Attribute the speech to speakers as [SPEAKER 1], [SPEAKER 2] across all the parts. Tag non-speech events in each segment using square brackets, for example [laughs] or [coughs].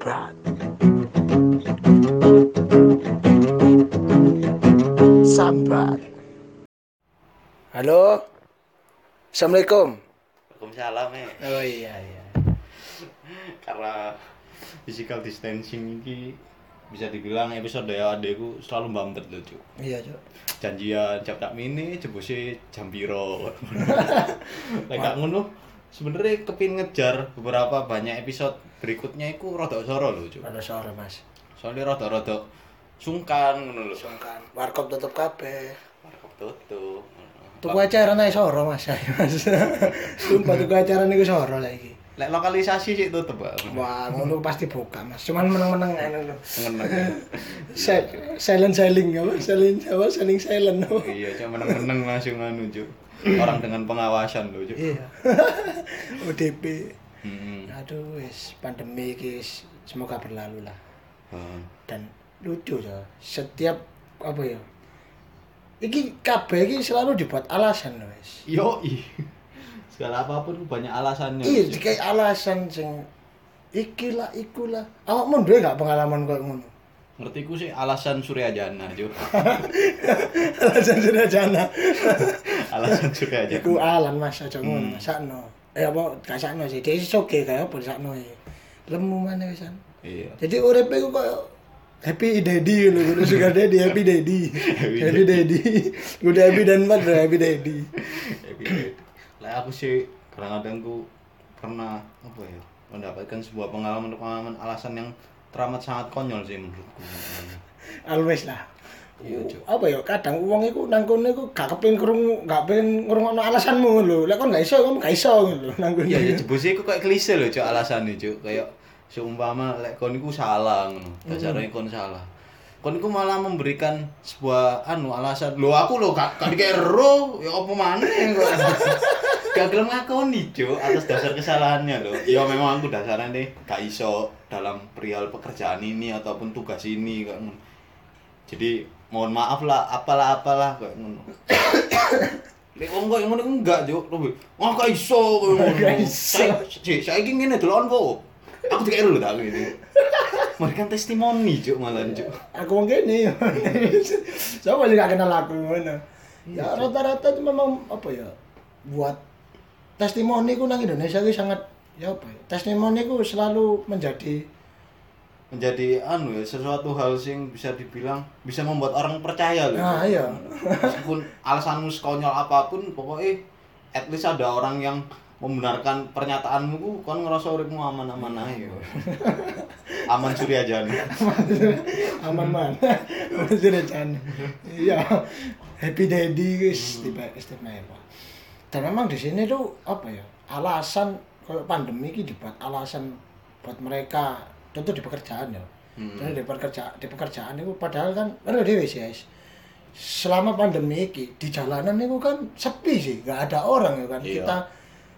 [SPEAKER 1] Sambat. Sambat. Halo. Assalamualaikum.
[SPEAKER 2] Waalaikumsalam eh.
[SPEAKER 1] Oh iya iya.
[SPEAKER 2] Karena physical distancing ini bisa dibilang episode ya adekku selalu bantet lho cuk.
[SPEAKER 1] Iya, Cuk.
[SPEAKER 2] Janjian jam tak mini jebuse jam piro. [laughs] Lek gak ngono sebenarnya kepin ngejar beberapa banyak episode berikutnya iku rada soro lho cuk.
[SPEAKER 1] Ada sore, Mas.
[SPEAKER 2] Soalnya rada-rada sungkan ngono lho.
[SPEAKER 1] Sungkan. Warkop tutup kabeh.
[SPEAKER 2] Warkop tutup.
[SPEAKER 1] Tuku acara naik soro, Mas. Ayo, [laughs] Mas. Sumpah tuku acara niku soro lagi.
[SPEAKER 2] Lek lokalisasi sih tutup, Pak.
[SPEAKER 1] Wah, ngono pasti buka, Mas. Cuman meneng-meneng ngono lho.
[SPEAKER 2] Ngeneng.
[SPEAKER 1] Si- [laughs] Silent selling apa? Silent apa? Selling silent.
[SPEAKER 2] Iya, cuma meneng-meneng langsung anu cuk. [clears throat] Orang dengan pengawasan lho cuk.
[SPEAKER 1] Iya. [laughs] ODP.
[SPEAKER 2] Hmm.
[SPEAKER 1] Aduh, wis pandemi wis semoga berlalu lah.
[SPEAKER 2] Heeh.
[SPEAKER 1] Dan lucu ya, setiap apa ya? Iki kabeh iki selalu dibuat alasan wis.
[SPEAKER 2] Yo [laughs] Segala apa pun banyak alasannya.
[SPEAKER 1] Iya, dikai alasan sing iki lah, iku lah. Awakmu duwe gak pengalaman koyo ngono?
[SPEAKER 2] Ngertiku sih alasan Surya Jana, [laughs]
[SPEAKER 1] alasan sudah jana.
[SPEAKER 2] Alasan Surya [laughs] Jana.
[SPEAKER 1] Iku alan Mas aja ngono,
[SPEAKER 2] Hmm.
[SPEAKER 1] sakno. Eh apa gak sakno sih, dia soge kaya apa sakno e. Lemu mana wisan.
[SPEAKER 2] Iya.
[SPEAKER 1] Jadi urip iku koyo happy daddy lho, kudu sugar daddy, happy daddy. [laughs] happy daddy. Kudu happy dan mad happy daddy.
[SPEAKER 2] Lah aku sih kadang-kadang ku pernah apa ya mendapatkan sebuah pengalaman-pengalaman alasan yang teramat sangat konyol sih menurutku.
[SPEAKER 1] Always lah.
[SPEAKER 2] Iya, Cuk.
[SPEAKER 1] apa ya kadang uang iku nang kono iku gak kepengin krungu gak pengen ngrungokno alasanmu lho lek kon gak iso kamu gak iso ngono lho nang kono
[SPEAKER 2] Iya, ya jebuse iku kayak klise lho, Cuk, alasane, Cuk. Kayak seumpama lek kon iku salah ngono. Dasarnya kon salah. Kon iku malah memberikan sebuah anu alasan. Lho aku lho gak gak dikek ero, ya apa maneh kok. [laughs] Gak gelem ngakoni, Cuk, atas dasar kesalahannya lho. Ya memang aku dasarnya nih gak iso dalam perihal pekerjaan ini ataupun tugas ini kayak ngono. Jadi mohon maaf lah, apalah apalah kayak ngono. [coughs] Lek wong koyo ngono enggak, Juk. Lebih, wah gak iso koyo ngono.
[SPEAKER 1] Gak.
[SPEAKER 2] Cik, saiki ngene delon kok. Aku dikira lho tak ngene. Memberikan testimoni, Juk, malah, Juk.
[SPEAKER 1] aku wong kene siapa juga kenal aku ngono
[SPEAKER 2] Iya,
[SPEAKER 1] ya rata-rata itu memang apa ya buat testimoni ku nang Indonesia ku sangat ya apa ya testimoni ku selalu menjadi
[SPEAKER 2] Menjadi anu ya sesuatu hal sing bisa dibilang bisa membuat orang percaya loh.
[SPEAKER 1] nah iya
[SPEAKER 2] Meskipun alasanmu sekonyol apa pun, pokoknya at least ada orang yang membenarkan pernyataanmu ku kon ngerasa uripmu aman-aman aja. Aman Surya Jana.
[SPEAKER 1] aman man sudah jan iya happy daddy guys tiba istimewa dan memang di sini tuh apa ya alasan kalau pandemi ini dibuat alasan buat mereka tentu di pekerjaan ya
[SPEAKER 2] Hmm.
[SPEAKER 1] Di pekerjaan di pekerjaan itu padahal kan ada dewe sih guys selama pandemi ini di jalanan itu kan sepi sih nggak ada orang ya kan
[SPEAKER 2] Iya.
[SPEAKER 1] kita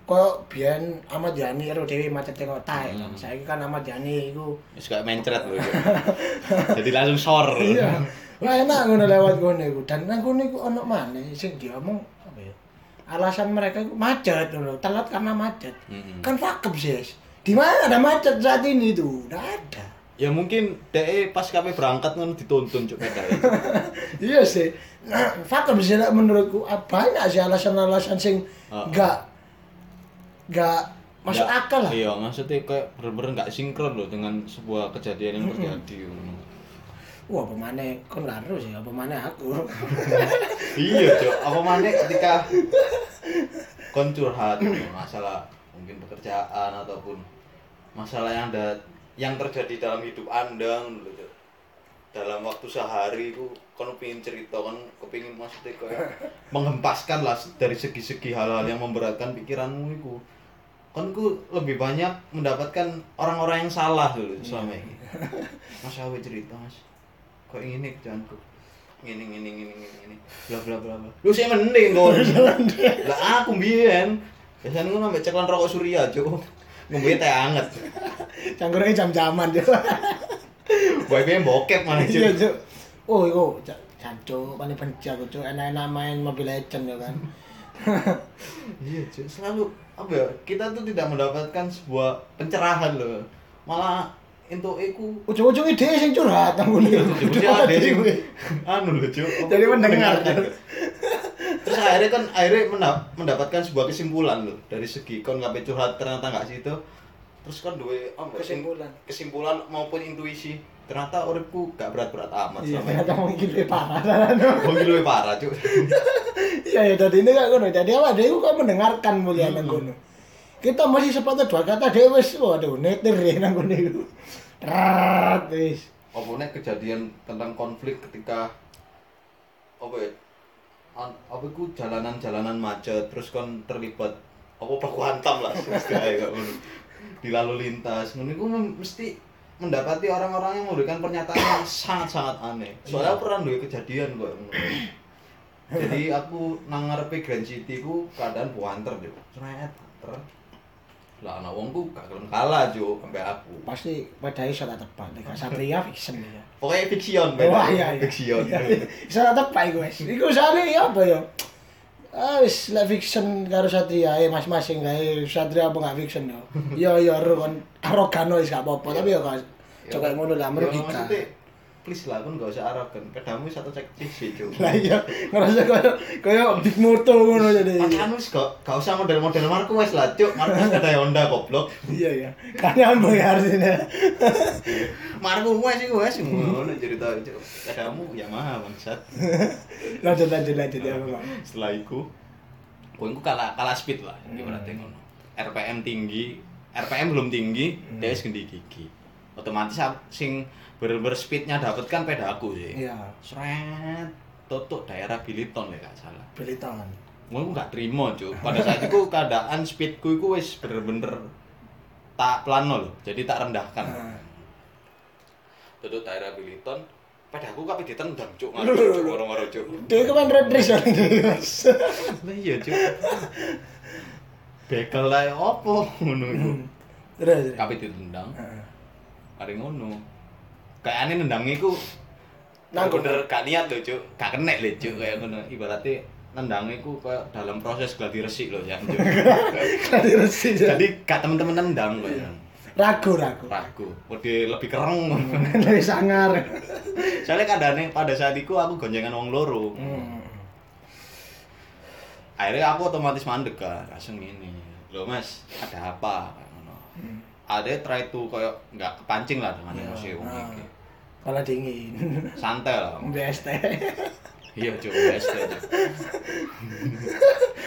[SPEAKER 1] kok biyen Ahmad Yani ero dhewe macet ya kan
[SPEAKER 2] Hmm.
[SPEAKER 1] saiki kan Ahmad Yani iku
[SPEAKER 2] Wis kayak mencret loh. [laughs] Juk. Jadi langsung sor.
[SPEAKER 1] iya wah enak ngono lewat iku dan nang kono iku ono maneh sing diomong apa ya alasan mereka itu macet loh telat karena macet
[SPEAKER 2] Mm-mm.
[SPEAKER 1] kan fakep sih. Di mana? Ada macet saat ini tuh. Nggak ada.
[SPEAKER 2] Ya mungkin DE pas kami berangkat kan dituntun cuk beda. [laughs]
[SPEAKER 1] iya sih. Nah sih lah menurutku ah, banyak sih alasan-alasan sing
[SPEAKER 2] Ah.
[SPEAKER 1] nggak nggak masuk akal lah.
[SPEAKER 2] Iya, maksudnya kayak bener-bener nggak sinkron loh dengan sebuah kejadian yang terjadi.
[SPEAKER 1] wah pemane kon ngaruh sih? Apa mana aku? [laughs]
[SPEAKER 2] Iya, cuk. Apa mana ketika kon curhat masalah mungkin pekerjaan ataupun masalah yang ada yang terjadi dalam hidup Anda dalam waktu sehari itu kon pengen cerita kan kepingin maksudnya kayak menghempaskan lah dari segi-segi hal-hal yang memberatkan pikiranmu itu. Kan ku lebih banyak mendapatkan orang-orang yang salah dulu selama ini. Mas Awi cerita mas. Kok ini kerjaanku. Ini ini ini ini ini. Bla bla bla bla. Lu sih mending kok. [laughs] Lah aku biyen biasanya gue nambah ceklan rokok surya cuy ngombe teh anget. [laughs]
[SPEAKER 1] Cangkurnya jam-jaman tuh [laughs]
[SPEAKER 2] wifi bokep mana
[SPEAKER 1] iya
[SPEAKER 2] cuy
[SPEAKER 1] cuk. Oh iku jancuk paling benci aku cuk. Enak-enak main Mobile Legend ya kan. [laughs]
[SPEAKER 2] Iya cuy selalu apa ya kita tuh tidak mendapatkan sebuah pencerahan loh. Malah entuk iku.
[SPEAKER 1] Ujung-ujungnya dia sing curhat nang ngene.
[SPEAKER 2] Ujung-ujungnya ada sing anu lho, Cuk.
[SPEAKER 1] Jadi mendengar.
[SPEAKER 2] Terus akhirnya kan akhirnya mendap- mendapatkan sebuah kesimpulan loh dari segi kon ngapain curhat ternyata nggak situ. Terus kan duwe apa,
[SPEAKER 1] Kesimpulan.
[SPEAKER 2] kesimpulan maupun intuisi. Ternyata uripku gak berat-berat amat
[SPEAKER 1] Iya,
[SPEAKER 2] selama
[SPEAKER 1] ternyata mungkin lebih parah. [laughs]
[SPEAKER 2] Oh, gila lebih parah, Cuk.
[SPEAKER 1] Iya, ya jadi ini gak ngono. Jadi apa dia kok mendengarkan mulia
[SPEAKER 2] Hmm.
[SPEAKER 1] ngono. Kita masih sepatah dua kata dia wis waduh netir ya nang ngono iku. Rat wis.
[SPEAKER 2] Apa kejadian tentang konflik ketika apa ya? Apa iku jalanan-jalanan macet terus kon terlibat apa baku hantam lah [laughs] di lalu lintas mem- mesti mendapati orang-orang yang memberikan pernyataan yang sangat-sangat aneh. Soalnya aku pernah duwe kejadian kok jadi aku nang ngarepe Grand City ku keadaan buanter yo seret ter lah ana wong ku gak kalah jo sampai aku
[SPEAKER 1] Pasti pada iso tak tepat. Nek Satria fiction ya.
[SPEAKER 2] pokoknya fiksion
[SPEAKER 1] Wah iya iya.
[SPEAKER 2] fiksion
[SPEAKER 1] Iya, iya. Iso tak tepat iku wis. Iku soalnya ya apa ya? Ah, wis lek fiction karo Satria ya mas-masing gawe Satria apa gak fiction yo. [laughs] Yo yo kon arogan wis gak apa-apa tapi yo kok coba ngono lah merugikan.
[SPEAKER 2] Please lah kan gak usah arogan. Pedamu satu cek cek sih cuy
[SPEAKER 1] Lah iya, ngerasa koyo koyo big moto ngono jadi.
[SPEAKER 2] Pacaran wis gak gak usah model-model Marquez lah cuk. Marquez ada Honda goblok.
[SPEAKER 1] Iya iya. Kan yang bayar sini.
[SPEAKER 2] Marquez sih gue sih ngono cerita cuk. Pedamu Yamaha bangsat.
[SPEAKER 1] Lanjut lanjut lanjut ya Bang.
[SPEAKER 2] setelah itu gue itu kalah kalah speed lah ibaratnya ngono. RPM tinggi RPM belum tinggi dia wis gendi gigi. Otomatis sing bener-bener speednya dapet kan pedaku sih
[SPEAKER 1] Iya.
[SPEAKER 2] seret tutup daerah Biliton ya gak salah
[SPEAKER 1] Beli tangan.
[SPEAKER 2] gue gak terima cuy pada [laughs] saat itu keadaan speedku itu wis bener-bener tak plano loh jadi tak rendahkan
[SPEAKER 1] Nah.
[SPEAKER 2] tutup daerah Biliton pedaku tapi ditendang cuk
[SPEAKER 1] Loh, loh, loh.
[SPEAKER 2] ngoro-ngoro cuk
[SPEAKER 1] road race lagi Mas.
[SPEAKER 2] lah iya cuk bekel lah ya opo ngono iku
[SPEAKER 1] Terus.
[SPEAKER 2] ditendang
[SPEAKER 1] Heeh.
[SPEAKER 2] mari ngono kayak aneh nendang iku.
[SPEAKER 1] Nanggung.
[SPEAKER 2] bener gak niat lho cuk. Gak kena lho cuk kayak ngono. Ibaratnya nendang iku kayak dalam proses gladi resik lho ya cuk [laughs]
[SPEAKER 1] Kali resi.
[SPEAKER 2] jadi gak temen-temen nendang kok ya.
[SPEAKER 1] Ragu ragu.
[SPEAKER 2] ragu. Udah lebih kereng.
[SPEAKER 1] Lebih sangar.
[SPEAKER 2] soalnya kadang pada saat itu aku gonjengan wong loro.
[SPEAKER 1] Hmm.
[SPEAKER 2] akhirnya aku otomatis mandek kan langsung ini. Loh mas ada apa? Kayak ngono ada try to kayak nggak kepancing lah dengan emosi wong
[SPEAKER 1] Nah.
[SPEAKER 2] iki
[SPEAKER 1] Kepala dingin.
[SPEAKER 2] santai lah
[SPEAKER 1] BST.
[SPEAKER 2] iya coba best aja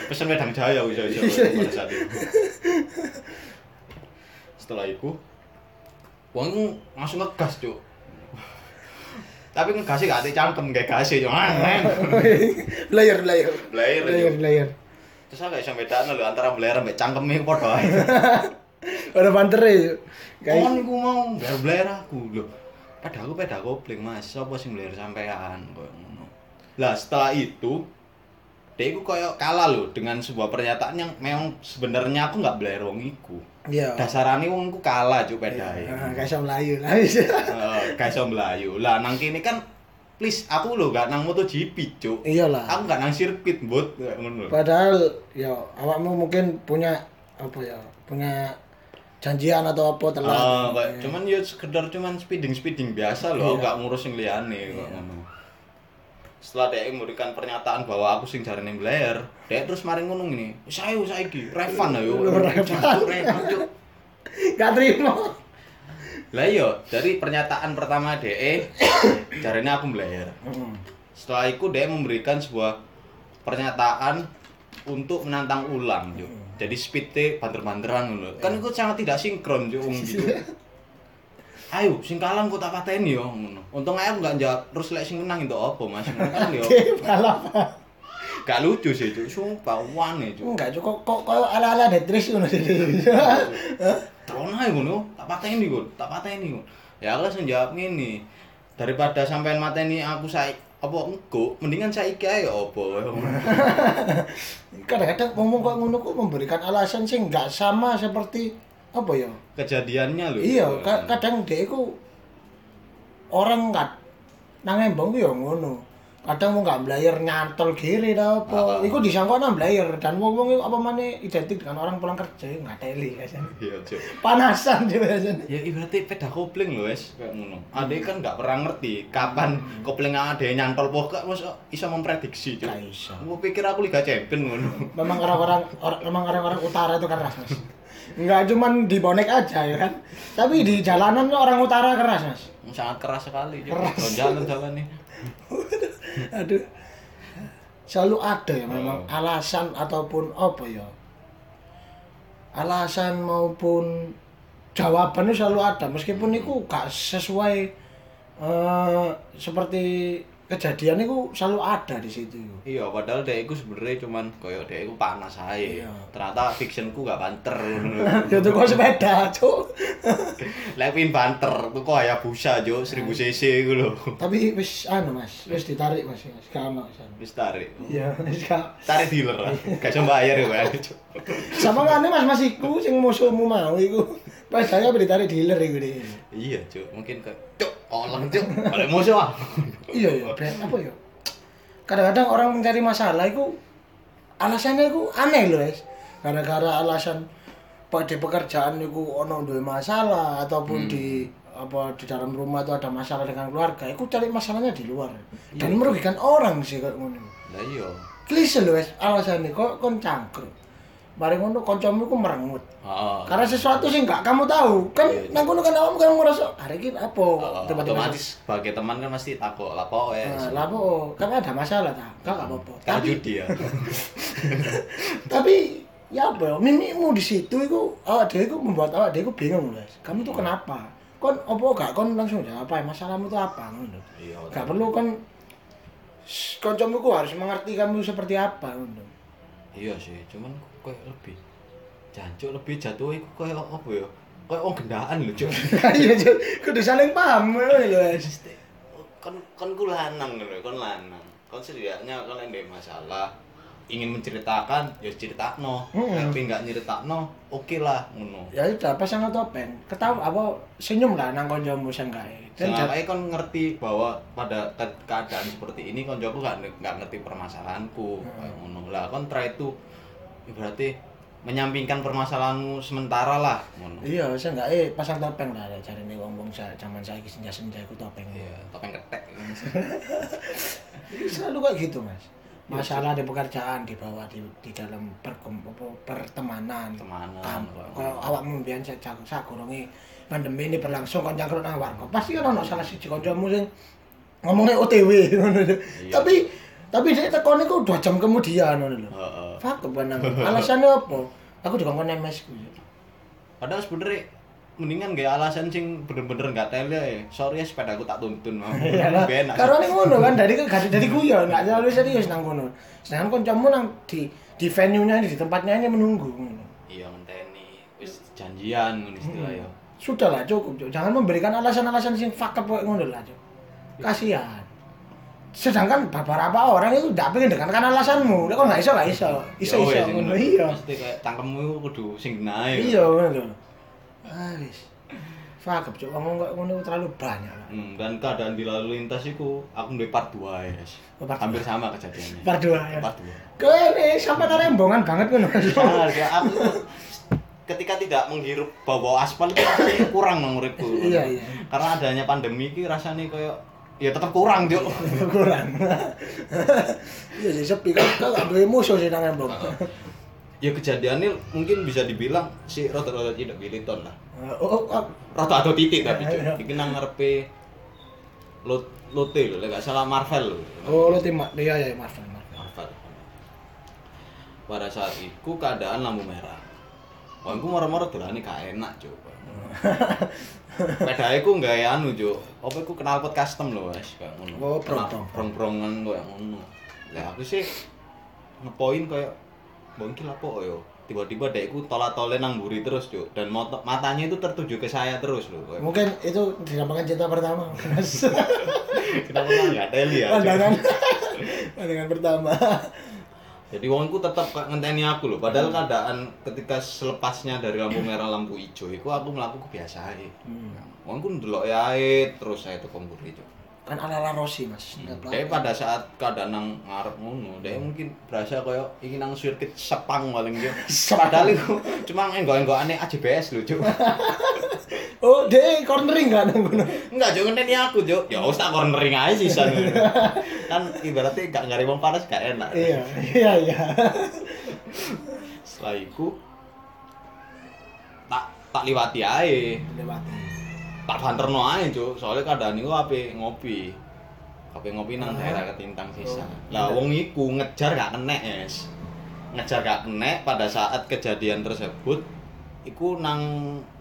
[SPEAKER 2] pesen wedang jaya bisa bisa
[SPEAKER 1] Iya, iya.
[SPEAKER 2] pada saat itu setelah itu wong langsung ngegas cuk tapi ngegasnya gak ada cangkem kayak gasnya cuk aneh [laughs]
[SPEAKER 1] Layer layer.
[SPEAKER 2] Layer,
[SPEAKER 1] layer
[SPEAKER 2] Cuk.
[SPEAKER 1] layer.
[SPEAKER 2] terus aku gak bisa bedaan lho antara beler sampe cangkemnya podo ae [laughs]
[SPEAKER 1] Ada bantere. Guys.
[SPEAKER 2] kon iku mau beler aku lho pada aku peda kopling mas sapa sing beler sampean koyo ngono lah setelah itu dia iku koyo kalah lho dengan sebuah pernyataan yang memang sebenarnya aku nggak beler wong iku
[SPEAKER 1] Iya.
[SPEAKER 2] dasarane wong iku kalah cuk pedae
[SPEAKER 1] Ah, guys sama Melayu lah wis. [laughs]
[SPEAKER 2] Eh, gak iso melayu lah nang kene kan please aku lho gak nang MotoGP cuk
[SPEAKER 1] Iyalah.
[SPEAKER 2] aku gak nang sirkuit bot kayak ngono.
[SPEAKER 1] Padahal ya awakmu mungkin punya apa ya? Punya janjian atau apa telat.
[SPEAKER 2] Ah, kayak cuman ya sekedar cuman speeding speeding biasa loh,
[SPEAKER 1] Iya.
[SPEAKER 2] gak ngurus yang liane kok ngono. Setelah dia memberikan pernyataan bahwa aku sing jarane blayer, dia terus mari ngono ngene. Wis ayo saiki, Revan ayo.
[SPEAKER 1] Revan. Gak terima.
[SPEAKER 2] Lah iya, dari pernyataan pertama DE, [coughs] jarane aku blayer.
[SPEAKER 1] Hmm.
[SPEAKER 2] Setelah itu dia memberikan sebuah pernyataan untuk menantang ulang, Cuk. Jadi speednya banter-banteran ngono. Kan itu sangat tidak sinkron, Cuk, wong gitu. [laughs] Ayo, sing kalah kok tak pateni yo ngono. Untung ae aku gak jawab terus lek sing menang itu apa, Mas? Kan yo. [laughs]
[SPEAKER 1] Oke, malah.
[SPEAKER 2] Gak lucu sih, Cuk. Sumpah wane, Cuk.
[SPEAKER 1] Enggak cukup kok kok ala-ala Tetris ngono jadi. [laughs]
[SPEAKER 2] Tron ae ngono, tak pateni kok, tak pateni kok. Ya aku langsung jawab ngene. Daripada sampean mateni aku saiki apa engko, mendingan saiki ae apa. [laughs]
[SPEAKER 1] Kadang-kadang ngomong kok ngono kok memberikan alasan sih nggak sama seperti apa ya?
[SPEAKER 2] Kejadiannya lho.
[SPEAKER 1] Iya, ka- kadang dia itu orang nggak nang embong ku ya ngono. Kadang mau nggak belajar nyantol kiri dah apa
[SPEAKER 2] Ah.
[SPEAKER 1] iku disangka nang belajar dan wong wong apa mana identik dengan orang pulang kerja nggak teli biasanya
[SPEAKER 2] Iya,
[SPEAKER 1] panasan dia biasanya
[SPEAKER 2] Ya ibaratnya peda kopling lho wes kayak ngono. Ade kan nggak pernah ngerti kapan kopling ade nyantol pokok wes iso memprediksi cuk.
[SPEAKER 1] Gak iso.
[SPEAKER 2] Aku pikir aku Liga Champion ngono.
[SPEAKER 1] memang orang-orang orang, memang orang-orang utara itu keras mas nggak cuman di bonek aja ya kan tapi di jalanan orang utara keras mas
[SPEAKER 2] Sangat keras sekali.
[SPEAKER 1] Keras.
[SPEAKER 2] Jalan-jalan nih. [laughs]
[SPEAKER 1] aduh. Selalu ada ya memang alasan ataupun apa ya? Alasan maupun jawabannya selalu ada meskipun itu gak sesuai eh, seperti kejadian itu selalu ada di situ
[SPEAKER 2] Iya, padahal dia itu sebenarnya cuman koyo dia itu panas aja.
[SPEAKER 1] Iya.
[SPEAKER 2] Ternyata fictionku gak banter
[SPEAKER 1] ya tuh kok sepeda cuk [laughs]
[SPEAKER 2] Lewin banter tuh kok Hayabusa jo 1000 cc iku lho.
[SPEAKER 1] tapi wis anu mas wis ditarik mas wis gak ono wis anu.
[SPEAKER 2] Wis tarik.
[SPEAKER 1] iya wis gak
[SPEAKER 2] Tarik dealer lah. Gak iso bayar ya. Cuk.
[SPEAKER 1] sama ngene mas mas iku sing musuhmu mau iku pas saya ditarik dealer iku deh
[SPEAKER 2] Iya, Cuk. Mungkin cuk, oleng cuk. Balik musuh ah.
[SPEAKER 1] iya iya. Bre- apa ya? Kadang-kadang orang mencari masalah itu alasannya itu aneh loh guys gara-gara alasan pada pekerjaan itu ono duwe masalah ataupun di apa di dalam rumah itu ada masalah dengan keluarga itu cari masalahnya di luar. Dan merugikan orang sih kayak ngono.
[SPEAKER 2] Lah iya.
[SPEAKER 1] klise loh guys alasannya. Kok kon cangkruk Mari ngono kancamu ku merengut.
[SPEAKER 2] Heeh.
[SPEAKER 1] Karena sesuatu sih nggak kamu tahu. Kan
[SPEAKER 2] Iya, iya.
[SPEAKER 1] nang kono kan awakmu kan ngerasa hari ini apa? Tiba-tiba
[SPEAKER 2] otomatis sebagai teman kan pasti takut lah pokoknya.
[SPEAKER 1] Nah, lah apa? Kan ada masalah ta. Kan nggak apa-apa. Tapi
[SPEAKER 2] judi ya. [laughs]
[SPEAKER 1] tapi ya apa ya? Mimimu di situ itu awak dhewe itu membuat awak dhewe itu bingung guys. Kamu tuh kenapa? Kon apa gak kon langsung jawab apa ya? masalahmu tuh apa ngono.
[SPEAKER 2] Iya.
[SPEAKER 1] Gak perlu kon kancamu ku harus mengerti kamu seperti apa ngono.
[SPEAKER 2] Iya sih, cuman kayak lebih jancuk lebih jatuh iku kayak apa ya? Kayak wong gendaan lho, Cuk. [laughs]
[SPEAKER 1] Iya, Cuk. kudu saling paham lho.
[SPEAKER 2] Kon kon ku lanang lho, kon lanang. Kon setidaknya kon ada masalah ingin menceritakan ya ceritakno
[SPEAKER 1] Mm-mm.
[SPEAKER 2] tapi nggak nyeritakno oke lah ngono
[SPEAKER 1] Ya udah pasang topeng. Ketawa apa senyum lah nang kancamu senggae. Dan
[SPEAKER 2] Selama kon ngerti bahwa pada ke- keadaan seperti ini kon joko nggak nggak ngerti permasalahanku kayak ngono lah kon try itu berarti menyampingkan permasalahanmu sementara lah
[SPEAKER 1] Iya, senggae pasang topeng lah cari nih wong-wong sa- zaman saiki senja-senja iku topeng.
[SPEAKER 2] iya topeng ketek [laughs]
[SPEAKER 1] Selalu kayak gitu, Mas. Masalah di pekerjaan dibawa di di dalam perkem, pertemanan.
[SPEAKER 2] Temanan, Pak.
[SPEAKER 1] Kalau awakmu mbiyen sak sakurunge pandemi ini berlangsung kon cangkruk nang warkop. Pasti kan ono salah siji kancamu sing ngomongnya OTW.
[SPEAKER 2] Iya.
[SPEAKER 1] Tapi tapi dia tekan iku 2 jam kemudian ngono lho.
[SPEAKER 2] Heeh.
[SPEAKER 1] Fuck kebenang. Alasannya apa? Aku dikongkon MS ku.
[SPEAKER 2] padahal sebenarnya mendingan gak alasan sing bener-bener nggak tele ya sorry ya sepeda aku tak tuntun mau [laughs]
[SPEAKER 1] Iya.
[SPEAKER 2] Gak enak
[SPEAKER 1] Karena ini ngono kan dari dari dari guyon, nggak terlalu serius nang kono. Sedangkan kancamu nang di di venue-nya ini di tempatnya ini menunggu ngono.
[SPEAKER 2] iya ngenteni wis janjian ngono istilah ya
[SPEAKER 1] Sudah lah cukup, Cuk. Jangan memberikan alasan-alasan sing fuck up ngono lah, Cuk. Kasihan. Sedangkan beberapa orang itu tidak pengen dengarkan alasanmu. Lah kok nggak iso nggak iso. Iso
[SPEAKER 2] Ya,
[SPEAKER 1] iso ngono iya.
[SPEAKER 2] Mesti kayak cangkemmu iku kudu sing genahe
[SPEAKER 1] Iya ngono lho. Ah wis. Fuck up, Cuk. Ngomong kok ngono terlalu banyak.
[SPEAKER 2] Hmm, dan keadaan di lalu lintas itu aku duwe part 2 ya. guys.
[SPEAKER 1] Oh, part
[SPEAKER 2] Hampir sama kejadiannya.
[SPEAKER 1] Part dua ya.
[SPEAKER 2] Part 2.
[SPEAKER 1] Kene sampai rembongan banget ngono.
[SPEAKER 2] Ya aku ketika tidak menghirup bau-bau aspal itu kurang nang uripku.
[SPEAKER 1] Iya, iya.
[SPEAKER 2] Karena adanya pandemi iki rasanya kayak ya tetap kurang, Juk. [laughs]
[SPEAKER 1] kurang [laughs] iya sih sepi kan kan gak duwe musuh sih nang embong
[SPEAKER 2] Ya kejadiannya mungkin bisa dibilang si rada-rada tidak biliton lah.
[SPEAKER 1] oh, oh, oh.
[SPEAKER 2] Rada atau titik tapi Juk.
[SPEAKER 1] Iya.
[SPEAKER 2] Iki nang ngarepe lot lote lho, lek gak salah Marvel lho.
[SPEAKER 1] oh lo tim dia ya Marvel Marvel.
[SPEAKER 2] Pada saat itu keadaan lampu merah. Wah, aku moro-moro dolane gak enak, Cuk. Pedae ku nggawe anu, Cuk. Apa iku knalpot custom lho, Wes, kayak ngono.
[SPEAKER 1] Oh.
[SPEAKER 2] Brong-brongan koyo ngono. Lah aku sih ngepoin kayak mbok iki lapo yo. Tiba-tiba dek iku tola-tole nang mburi terus, Cuk. Dan mata- matanya itu tertuju ke saya terus lho. Kayak,
[SPEAKER 1] mungkin itu dinamakan cinta pertama [laughs]
[SPEAKER 2] Kenapa enggak teli ya?
[SPEAKER 1] Pandangan pandangan pertama
[SPEAKER 2] Jadi wongku tetap ngenteni aku loh. Padahal keadaan ketika selepasnya dari lampu merah lampu hijau itu aku melakukan kebiasaan.
[SPEAKER 1] Hmm.
[SPEAKER 2] Wongku ndelok ae terus saya tuh kompor hijau.
[SPEAKER 1] Kan ala ala Rossi mas Nggak
[SPEAKER 2] Dia pada saat keadaan nang ngarep ngono, dia mungkin berasa koyo iki nang sirkuit Sepang paling dia. [laughs] Padahal iku cuma enggak-enggakane AJBS lho, Cuk. [laughs]
[SPEAKER 1] oh dia cornering kan ngono [laughs]
[SPEAKER 2] Enggak, Cuk, ngenteni aku, Cuk. Ya wis tak cornering ae sisan. kan ibaratnya gak ngari wong panas gak enak.
[SPEAKER 1] iya iya iya
[SPEAKER 2] Setelah iku tak tak liwati ae.
[SPEAKER 1] lewati
[SPEAKER 2] Tak banterno ae, Cuk. Soalnya keadaan iku ape ngopi. Ape ngopi nang daerah Ketintang sisa. Lah wong iku ngejar gak kena, Es. Ngejar gak kena pada saat kejadian tersebut iku nang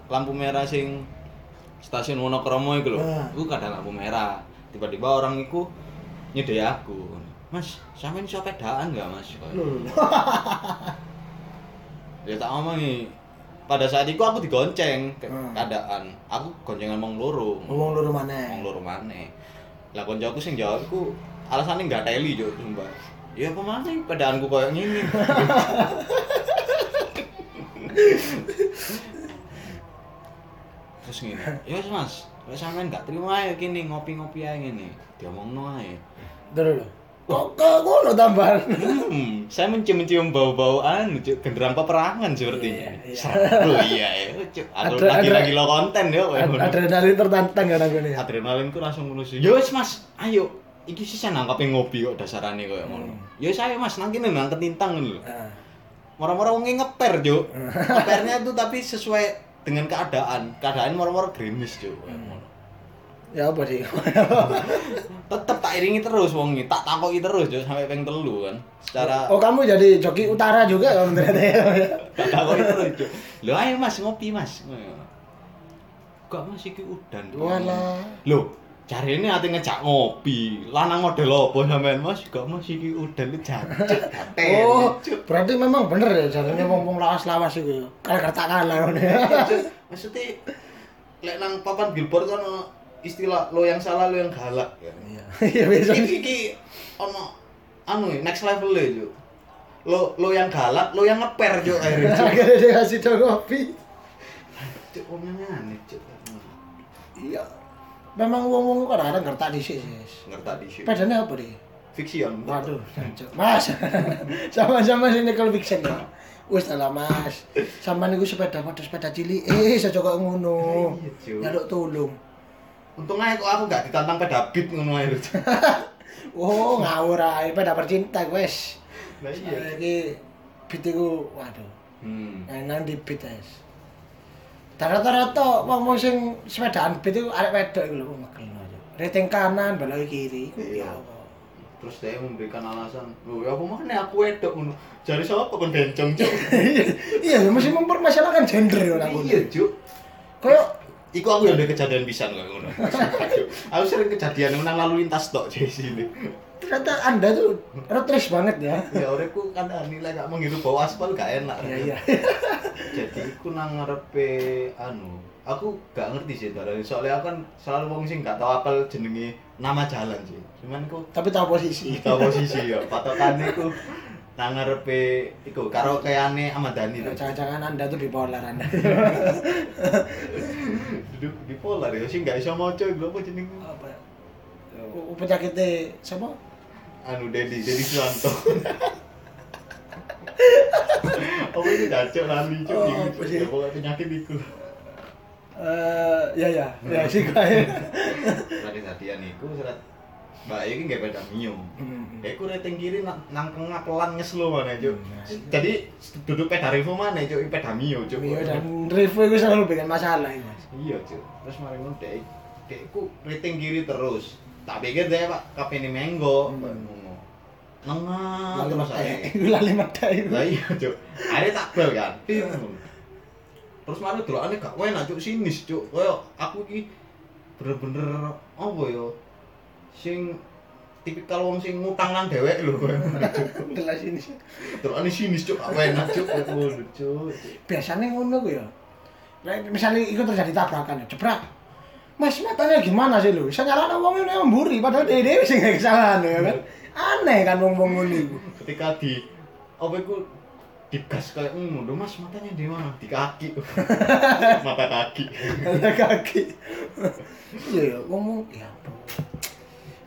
[SPEAKER 2] lampu merah sing stasiun Wonokromo iku lho.
[SPEAKER 1] Ah.
[SPEAKER 2] Iku kadang lampu merah. Tiba-tiba orang iku nyedek aku. Mas, sampean iso pedaan gak, Mas?
[SPEAKER 1] Loh. [laughs]
[SPEAKER 2] Ya tak ngomongi. Pada saat itu aku digonceng ke
[SPEAKER 1] Hmm.
[SPEAKER 2] keadaan. Aku goncengan wong loro.
[SPEAKER 1] ngomong loro mana
[SPEAKER 2] loro maneh. Lah koncoku sing jawab iku alasane enggak teli yo sumpah. Ya apa maneh padaanku koyo ngene. Terus ngene. Ya Mas, wis sampean enggak terima ae kene ngopi-ngopi ae ngene. Diomongno ae.
[SPEAKER 1] Terus Kok kok ngono tambahan?
[SPEAKER 2] Hmm, saya mencium-cium bau-bau anu, Cuk, genderang peperangan sepertinya.
[SPEAKER 1] Iya, iya.
[SPEAKER 2] Iya ya, Cuk. Aku
[SPEAKER 1] Ada-
[SPEAKER 2] lagi
[SPEAKER 1] ada-
[SPEAKER 2] lagi lo konten ngono.
[SPEAKER 1] Adrenalin tertantang kan aku nih.
[SPEAKER 2] Adrenalinku langsung ngelusu. Yo Mas, ayo. Iki sih nangkape ngopi kok dasarane koyo ngono.
[SPEAKER 1] Hmm.
[SPEAKER 2] Yo wis ayo Mas, nang kene nang ketintang ngono lho.
[SPEAKER 1] Ah.
[SPEAKER 2] Mora-mora wonge ngeper, Cuk. Ngepernya itu tapi sesuai dengan keadaan. Keadaan mora-mora gerimis, Cuk.
[SPEAKER 1] Hmm. Ya apa sih? [laughs]
[SPEAKER 2] Tetep tak iringi terus wonge, tak takoki terus Cuk sampai peng telu kan. Secara
[SPEAKER 1] Oh kamu jadi joki utara juga kamu ternyata ya?
[SPEAKER 2] Tahu itu lucu. Lho ayo Mas ngopi Mas. Gak Mas iki udan.
[SPEAKER 1] Walah.
[SPEAKER 2] Lho, jarine ate ngejak ngopi. Lanang model apa sampean Mas? Gak Mas iki udan jancuk. [laughs]
[SPEAKER 1] Oh, berarti memang bener ya jalannya wong-wong lawas-lawas itu. Kalau kerta kalah ngono ya.
[SPEAKER 2] Maksudnya lek nang papan billboard kan istilah lo yang salah lo yang galak ya.
[SPEAKER 1] Iya. Iya. [laughs]
[SPEAKER 2] Iki iki ono anu ya, next level Cuk. Lo lo yang galak, lo yang ngeper, Cuk, akhirnya. [laughs]
[SPEAKER 1] Akhirnya dia kasih tau kopi.
[SPEAKER 2] Cuk, wong aneh, Cuk.
[SPEAKER 1] Iya. Memang wong-wong kadang-kadang kerta dhisik sih.
[SPEAKER 2] Ngerti di sini.
[SPEAKER 1] Pedane apa deh?
[SPEAKER 2] Fiction.
[SPEAKER 1] Waduh, jancuk. Mas. [laughs] Sama-sama sini kalau fiction ya. Wis lah Mas. Sampean niku sepeda padha sepeda cilik. Eh, saya kok ngono.
[SPEAKER 2] Iya.
[SPEAKER 1] Nyaluk tulung.
[SPEAKER 2] Untung aja kok aku gak ditantang peda beat ngono ae. [laughs]
[SPEAKER 1] Oh, ngawur ae peda percinta wes.
[SPEAKER 2] Lah
[SPEAKER 1] Iki beat iku waduh.
[SPEAKER 2] Hmm.
[SPEAKER 1] Nang di beat wes. Rata-rata wong-wong sing sepedaan beat iku arek wedok iku lho megelno. Rating kanan, belok kiri.
[SPEAKER 2] Iya.
[SPEAKER 1] Ya.
[SPEAKER 2] Terus dia memberikan alasan, "Lho, ya apa mana aku wedok ngono." Jari sapa kon bencong, Cuk? [laughs]
[SPEAKER 1] Iya, mesti mempermasalahkan gender ya aku.
[SPEAKER 2] Iya, Cuk.
[SPEAKER 1] Kayak
[SPEAKER 2] Iku aku yang ada kejadian pisan kok ngono. [laughs] Aku sering kejadian nang lalu lintas tok di sini.
[SPEAKER 1] ternyata Anda tuh rotres banget ya.
[SPEAKER 2] Ya uripku kan nilai gak menghirup bau aspal gak enak.
[SPEAKER 1] Iya, iya. [laughs]
[SPEAKER 2] Jadi iku nang ngarepe anu, aku gak ngerti sih darane soalnya aku kan selalu wong sing gak tau apal jenenge nama jalan sih. Cuman ku
[SPEAKER 1] Tapi tahu posisi.
[SPEAKER 2] kita posisi ya patokane iku nang ngarepe iku karo kayane Ahmad Dhani lho.
[SPEAKER 1] Jangan-jangan Anda tuh bipolar Anda.
[SPEAKER 2] Duduk di polar ya sing gak iso maca iku apa jenenge?
[SPEAKER 1] Apa ya? U- Penyakitnya siapa?
[SPEAKER 2] Anu Dedi, Dedi Suwanto. [laughs] Apa itu cacok lali cuk
[SPEAKER 1] Oh,
[SPEAKER 2] iki,
[SPEAKER 1] sih?
[SPEAKER 2] Ya pokoknya penyakit iku.
[SPEAKER 1] Eh, ya ya, ya sih kayak.
[SPEAKER 2] Serat kejadian iku serat Mbak iki nggak beda mio.
[SPEAKER 1] Hmm.
[SPEAKER 2] Ya iku rating kiri nang nang tengah pelan ngeslo mana.
[SPEAKER 1] Hmm.
[SPEAKER 2] Jadi duduk peda revo mana cuk, peda mio cuk.
[SPEAKER 1] Iya dan review itu selalu bikin masalah ini.
[SPEAKER 2] Iya cuk. Terus mari ngono dek dekku rating kiri terus. Tak pikir dia Pak kapene menggo.
[SPEAKER 1] Hmm.
[SPEAKER 2] Ngono. Nengah terus ae.
[SPEAKER 1] itu lalu mata itu.
[SPEAKER 2] Lah iya, Cuk. Akhirnya tak bel kan. [laughs] Terus mari delokane gak enak, Cuk, sinis. Kaya aku iki bener-bener apa ya? Sing tipikal wong sing ngutang nang dhewek lho.
[SPEAKER 1] Gelas ini.
[SPEAKER 2] Delokane sinis, Cuk. Gak enak, Cuk. Ngono, Cuk.
[SPEAKER 1] Biasanya ngono ku ya. Nah, misalnya itu terjadi tabrakan ya, jebrak. Mas matanya gimana sih lu? Bisa nyalakan wong ini memburi padahal dia dia sih nggak kesalahan ya kan? Aneh kan wong wong ini.
[SPEAKER 2] Ketika di apa iku digas kayak ngono, lho Mas matanya di mana? Di kaki. [laughs] Mata kaki.
[SPEAKER 1] Ada kaki. Iya ya, wong wong ya.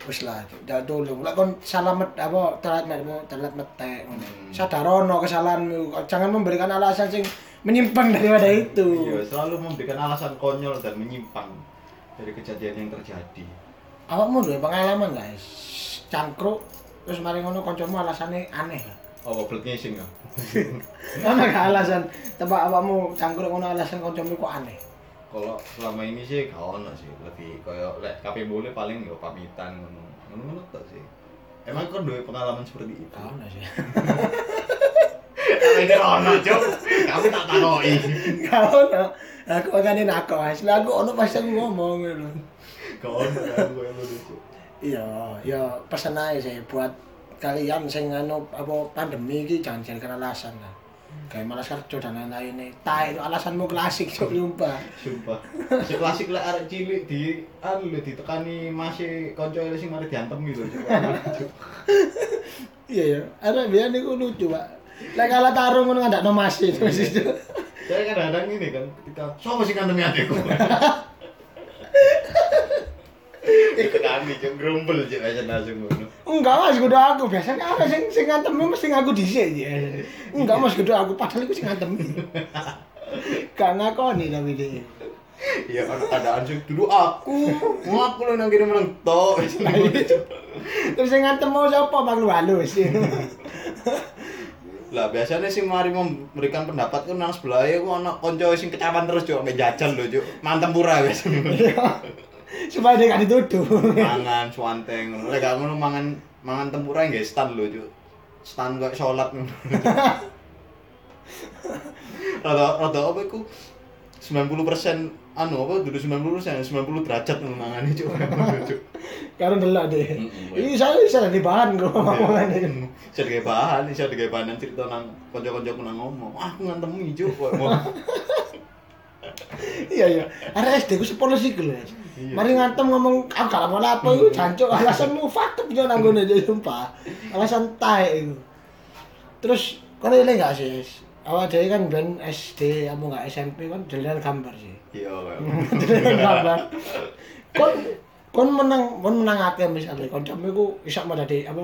[SPEAKER 1] Wis lah dak tolong lek kon salah met apa telat met telat metek ngono
[SPEAKER 2] Hmm.
[SPEAKER 1] sadarono kesalahanmu jangan memberikan alasan sing menyimpang daripada itu
[SPEAKER 2] Iya, selalu memberikan alasan konyol dan menyimpang dari kejadian yang terjadi.
[SPEAKER 1] awakmu duwe pengalaman guys cangkruk terus mari ngono kancamu alasane aneh
[SPEAKER 2] Oh, blood ngising ya? [laughs]
[SPEAKER 1] Gak alasan tebak awakmu cangkruk ngono alasan kancamu kok aneh
[SPEAKER 2] Kalau selama ini sih gak ono sih, lebih kayak lek kape boleh paling ya pamitan ngono. Ngono-ngono tok sih. Emang kan duwe pengalaman seperti itu?
[SPEAKER 1] gak ono sih
[SPEAKER 2] Tapi ini ono, Cuk. Kamu tak takoki.
[SPEAKER 1] gak ono aku makanya nakal guys lah aku ono pasti aku ngomong gitu
[SPEAKER 2] Gak ono kan gue yang lucu.
[SPEAKER 1] iya ya pesan aja sih buat kalian sing anu apa pandemi ini jangan jadikan alasan lah kayak malas kerja dan lain-lain tai itu alasanmu klasik cok lupa
[SPEAKER 2] Sumpah. Si klasik lek arek cilik di anu lho ditekani masih kanca ele sing mari diantem gitu,
[SPEAKER 1] iya ya ada biar niku lucu pak. Lek kalah tarung ngono ada masih terus itu
[SPEAKER 2] Saya kadang-kadang ini kan ketika siapa sih kandemi adekku? [laughs] Itu kami cuk. Grumbel cuk aja langsung ngono.
[SPEAKER 1] enggak mas kudu aku. Biasanya apa sing sing ngantem mesti ngaku dhisik ya enggak mas kudu aku. Padahal iku sing ngantem gak ngakoni tapi dia
[SPEAKER 2] Iya keadaan sing dulu aku, aku lho nang kene meneng tok.
[SPEAKER 1] terus sing ngantem mau sapa? Bang lu halus.
[SPEAKER 2] Lah biasanya sih mari memberikan pendapat kan nang sebelah ya ku ana kanca sing kecapan terus cuk. Jajan lho cuk. Mantem pura biasanya.
[SPEAKER 1] Supaya dia gak dituduh
[SPEAKER 2] mangan swanteng ngono. Lek gak ngono mangan mangan tempura nggih stan lho cuk. Stan kok salat. Rada rada apa iku 90% anu apa dulu 90% 90 derajat ngono mangane cuk. Cuk.
[SPEAKER 1] karena delok deh ini saya bisa jadi bahan kok ngomongan
[SPEAKER 2] Bisa digawe bahan, bisa digawe bahan cerita nang kanca-kancaku nang ngomong. "Ah, Aku ngantemi cuk kok
[SPEAKER 1] iya iya ada SD ku sepuluh lho
[SPEAKER 2] Iya.
[SPEAKER 1] mari ngantem ngomong aku gak apa apa itu jancuk alasanmu fakep jo nang aja sumpah. Alasan tae itu terus kono ini gak sih awal dari kan ben SD kamu gak SMP kan jalinan gambar sih.
[SPEAKER 2] Iya. Kak. [laughs]
[SPEAKER 1] jalinan gambar. Kon kon menang kon menang akeh misalnya kon jamu iku iso mau dadi apa